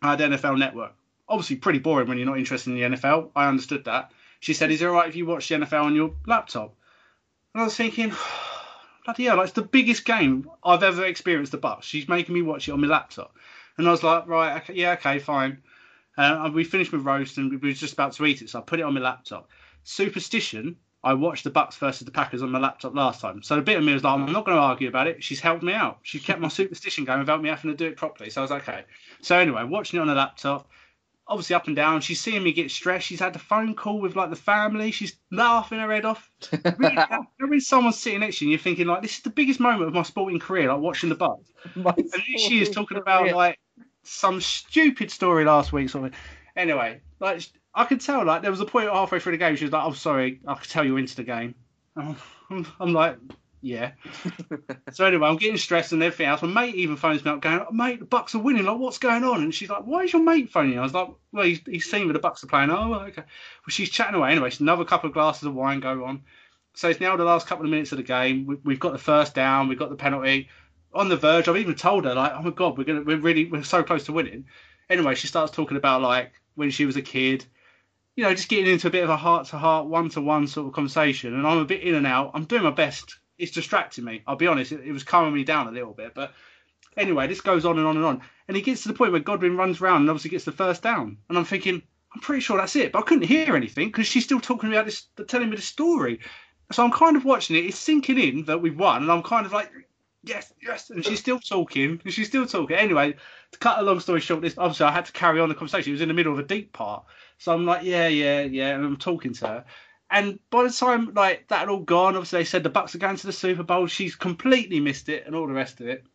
I had NFL Network. Obviously pretty boring when you're not interested in the NFL. I understood that. She said, "Is it all right if you watch the NFL on your laptop?" And I was thinking, bloody hell, like, it's the biggest game I've ever experienced. The Bucks. She's making me watch it on my laptop, and I was like, right, okay, yeah, okay, fine. Uh, and we finished with roast, and we were just about to eat it, so I put it on my laptop. Superstition. I watched the Bucks versus the Packers on my laptop last time, so a bit of me was like, I'm not going to argue about it. She's helped me out. She's kept my superstition going without me having to do it properly. So I was like, okay. So anyway, watching it on the laptop, obviously up and down. She's seeing me get stressed. She's had the phone call with like the family. She's laughing her head off. Really, know, when someone's sitting next to you, and you're thinking like, this is the biggest moment of my sporting career, like watching the Bucks. And she is talking about like some stupid story last week. Sort of. Anyway, like I could tell like there was a point halfway through the game she was like, "I'm sorry, I could tell you're into the game." I'm, I'm like, "Yeah." so anyway, I'm getting stressed and everything else. My mate even phones me up, going, "Mate, the Bucks are winning. Like, what's going on?" And she's like, "Why is your mate phoning you?" I was like, "Well, he's, he's seen with the Bucks are playing." Oh, okay. Well, she's chatting away anyway. So another couple of glasses of wine go on. So it's now the last couple of minutes of the game. We, we've got the first down. We've got the penalty on the verge. I've even told her like, "Oh my god, we're gonna, we're really, we're so close to winning." Anyway, she starts talking about like when she was a kid, you know, just getting into a bit of a heart to heart, one to one sort of conversation. And I'm a bit in and out. I'm doing my best. It's distracting me. I'll be honest. It, it was calming me down a little bit. But anyway, this goes on and on and on. And he gets to the point where Godwin runs around and obviously gets the first down. And I'm thinking, I'm pretty sure that's it. But I couldn't hear anything because she's still talking about this, telling me the story. So I'm kind of watching it. It's sinking in that we've won. And I'm kind of like, yes, yes. And she's still talking. And she's still talking. Anyway, to cut a long story short, this obviously I had to carry on the conversation. It was in the middle of a deep part. So I'm like, yeah, yeah, yeah, and I'm talking to her. And by the time like that had all gone, obviously they said the Bucks are going to the Super Bowl. She's completely missed it and all the rest of it.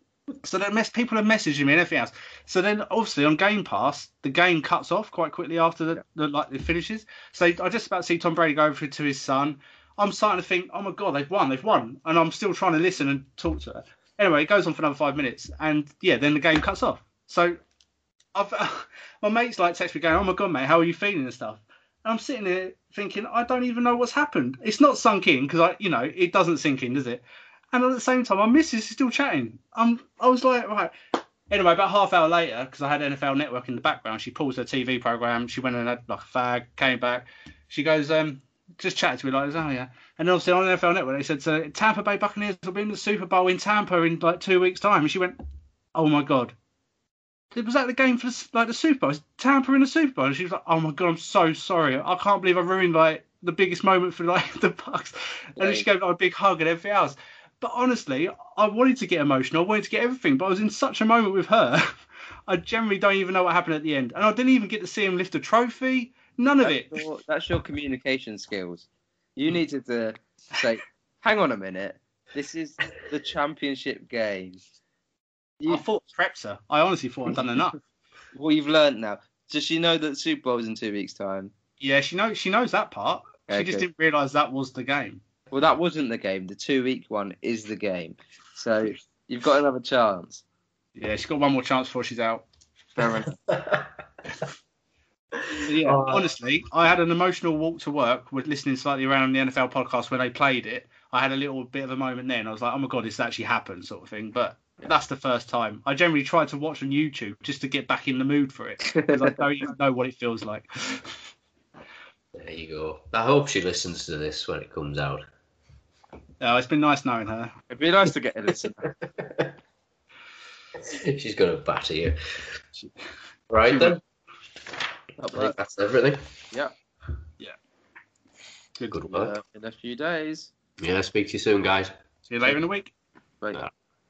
So then mess people are messaging me and everything else. So then obviously on Game Pass, the game cuts off quite quickly after the, the like it finishes. So I just about see Tom Brady go over to his son. I'm starting to think, oh my god, they've won, they've won, and I'm still trying to listen and talk to her. Anyway, it goes on for another five minutes, and yeah, then the game cuts off. So I've, my mates like text me going, "Oh my god, mate, how are you feeling and stuff?" I'm sitting there thinking, I don't even know what's happened. It's not sunk in because I, you know, it doesn't sink in, does it? And at the same time, my missus is still chatting. Um, I was like, right. Anyway, about half hour later, because I had NFL Network in the background, she paused her TV program. She went and had like a fag, came back. She goes, um, just chatted to me like, oh yeah. And then obviously on NFL Network, they said, so Tampa Bay Buccaneers will be in the Super Bowl in Tampa in like two weeks' time. And she went, oh my god, was that the game for the, like the Super Bowl? Was Tampa in the Super Bowl? And she was like, "Oh my god, I'm so sorry. I can't believe I ruined like the biggest moment for like the Bucks." And then she gave like a big hug and everything else. But honestly, I wanted to get emotional. I wanted to get everything, but I was in such a moment with her. I generally don't even know what happened at the end, and I didn't even get to see him lift a trophy. None that's of it. Your, that's your communication skills. You mm. needed to say, "Hang on a minute. This is the championship game." You... I thought prepped her. I honestly thought I'd done enough. well, you've learned now. Does she know that the Super is in two weeks' time? Yeah, she knows. She knows that part. She just didn't realise that was the game. Well, that wasn't the game. The two-week one is the game. So you've got another chance. Yeah, she's got one more chance before she's out. Fair enough. yeah, uh, honestly, I had an emotional walk to work with listening slightly around the NFL podcast when they played it. I had a little bit of a moment then. I was like, oh my god, this actually happened, sort of thing. But that's the first time. I generally try to watch on YouTube just to get back in the mood for it because I don't even know what it feels like. There you go. I hope she listens to this when it comes out. Oh, it's been nice knowing her. It'd be nice to get a listen. She's gonna batter you. Right then. I think that's everything. Yeah. Yeah. Good, Good work. Uh, in a few days. Yeah, speak to you soon, guys. See you later in the week. Bye.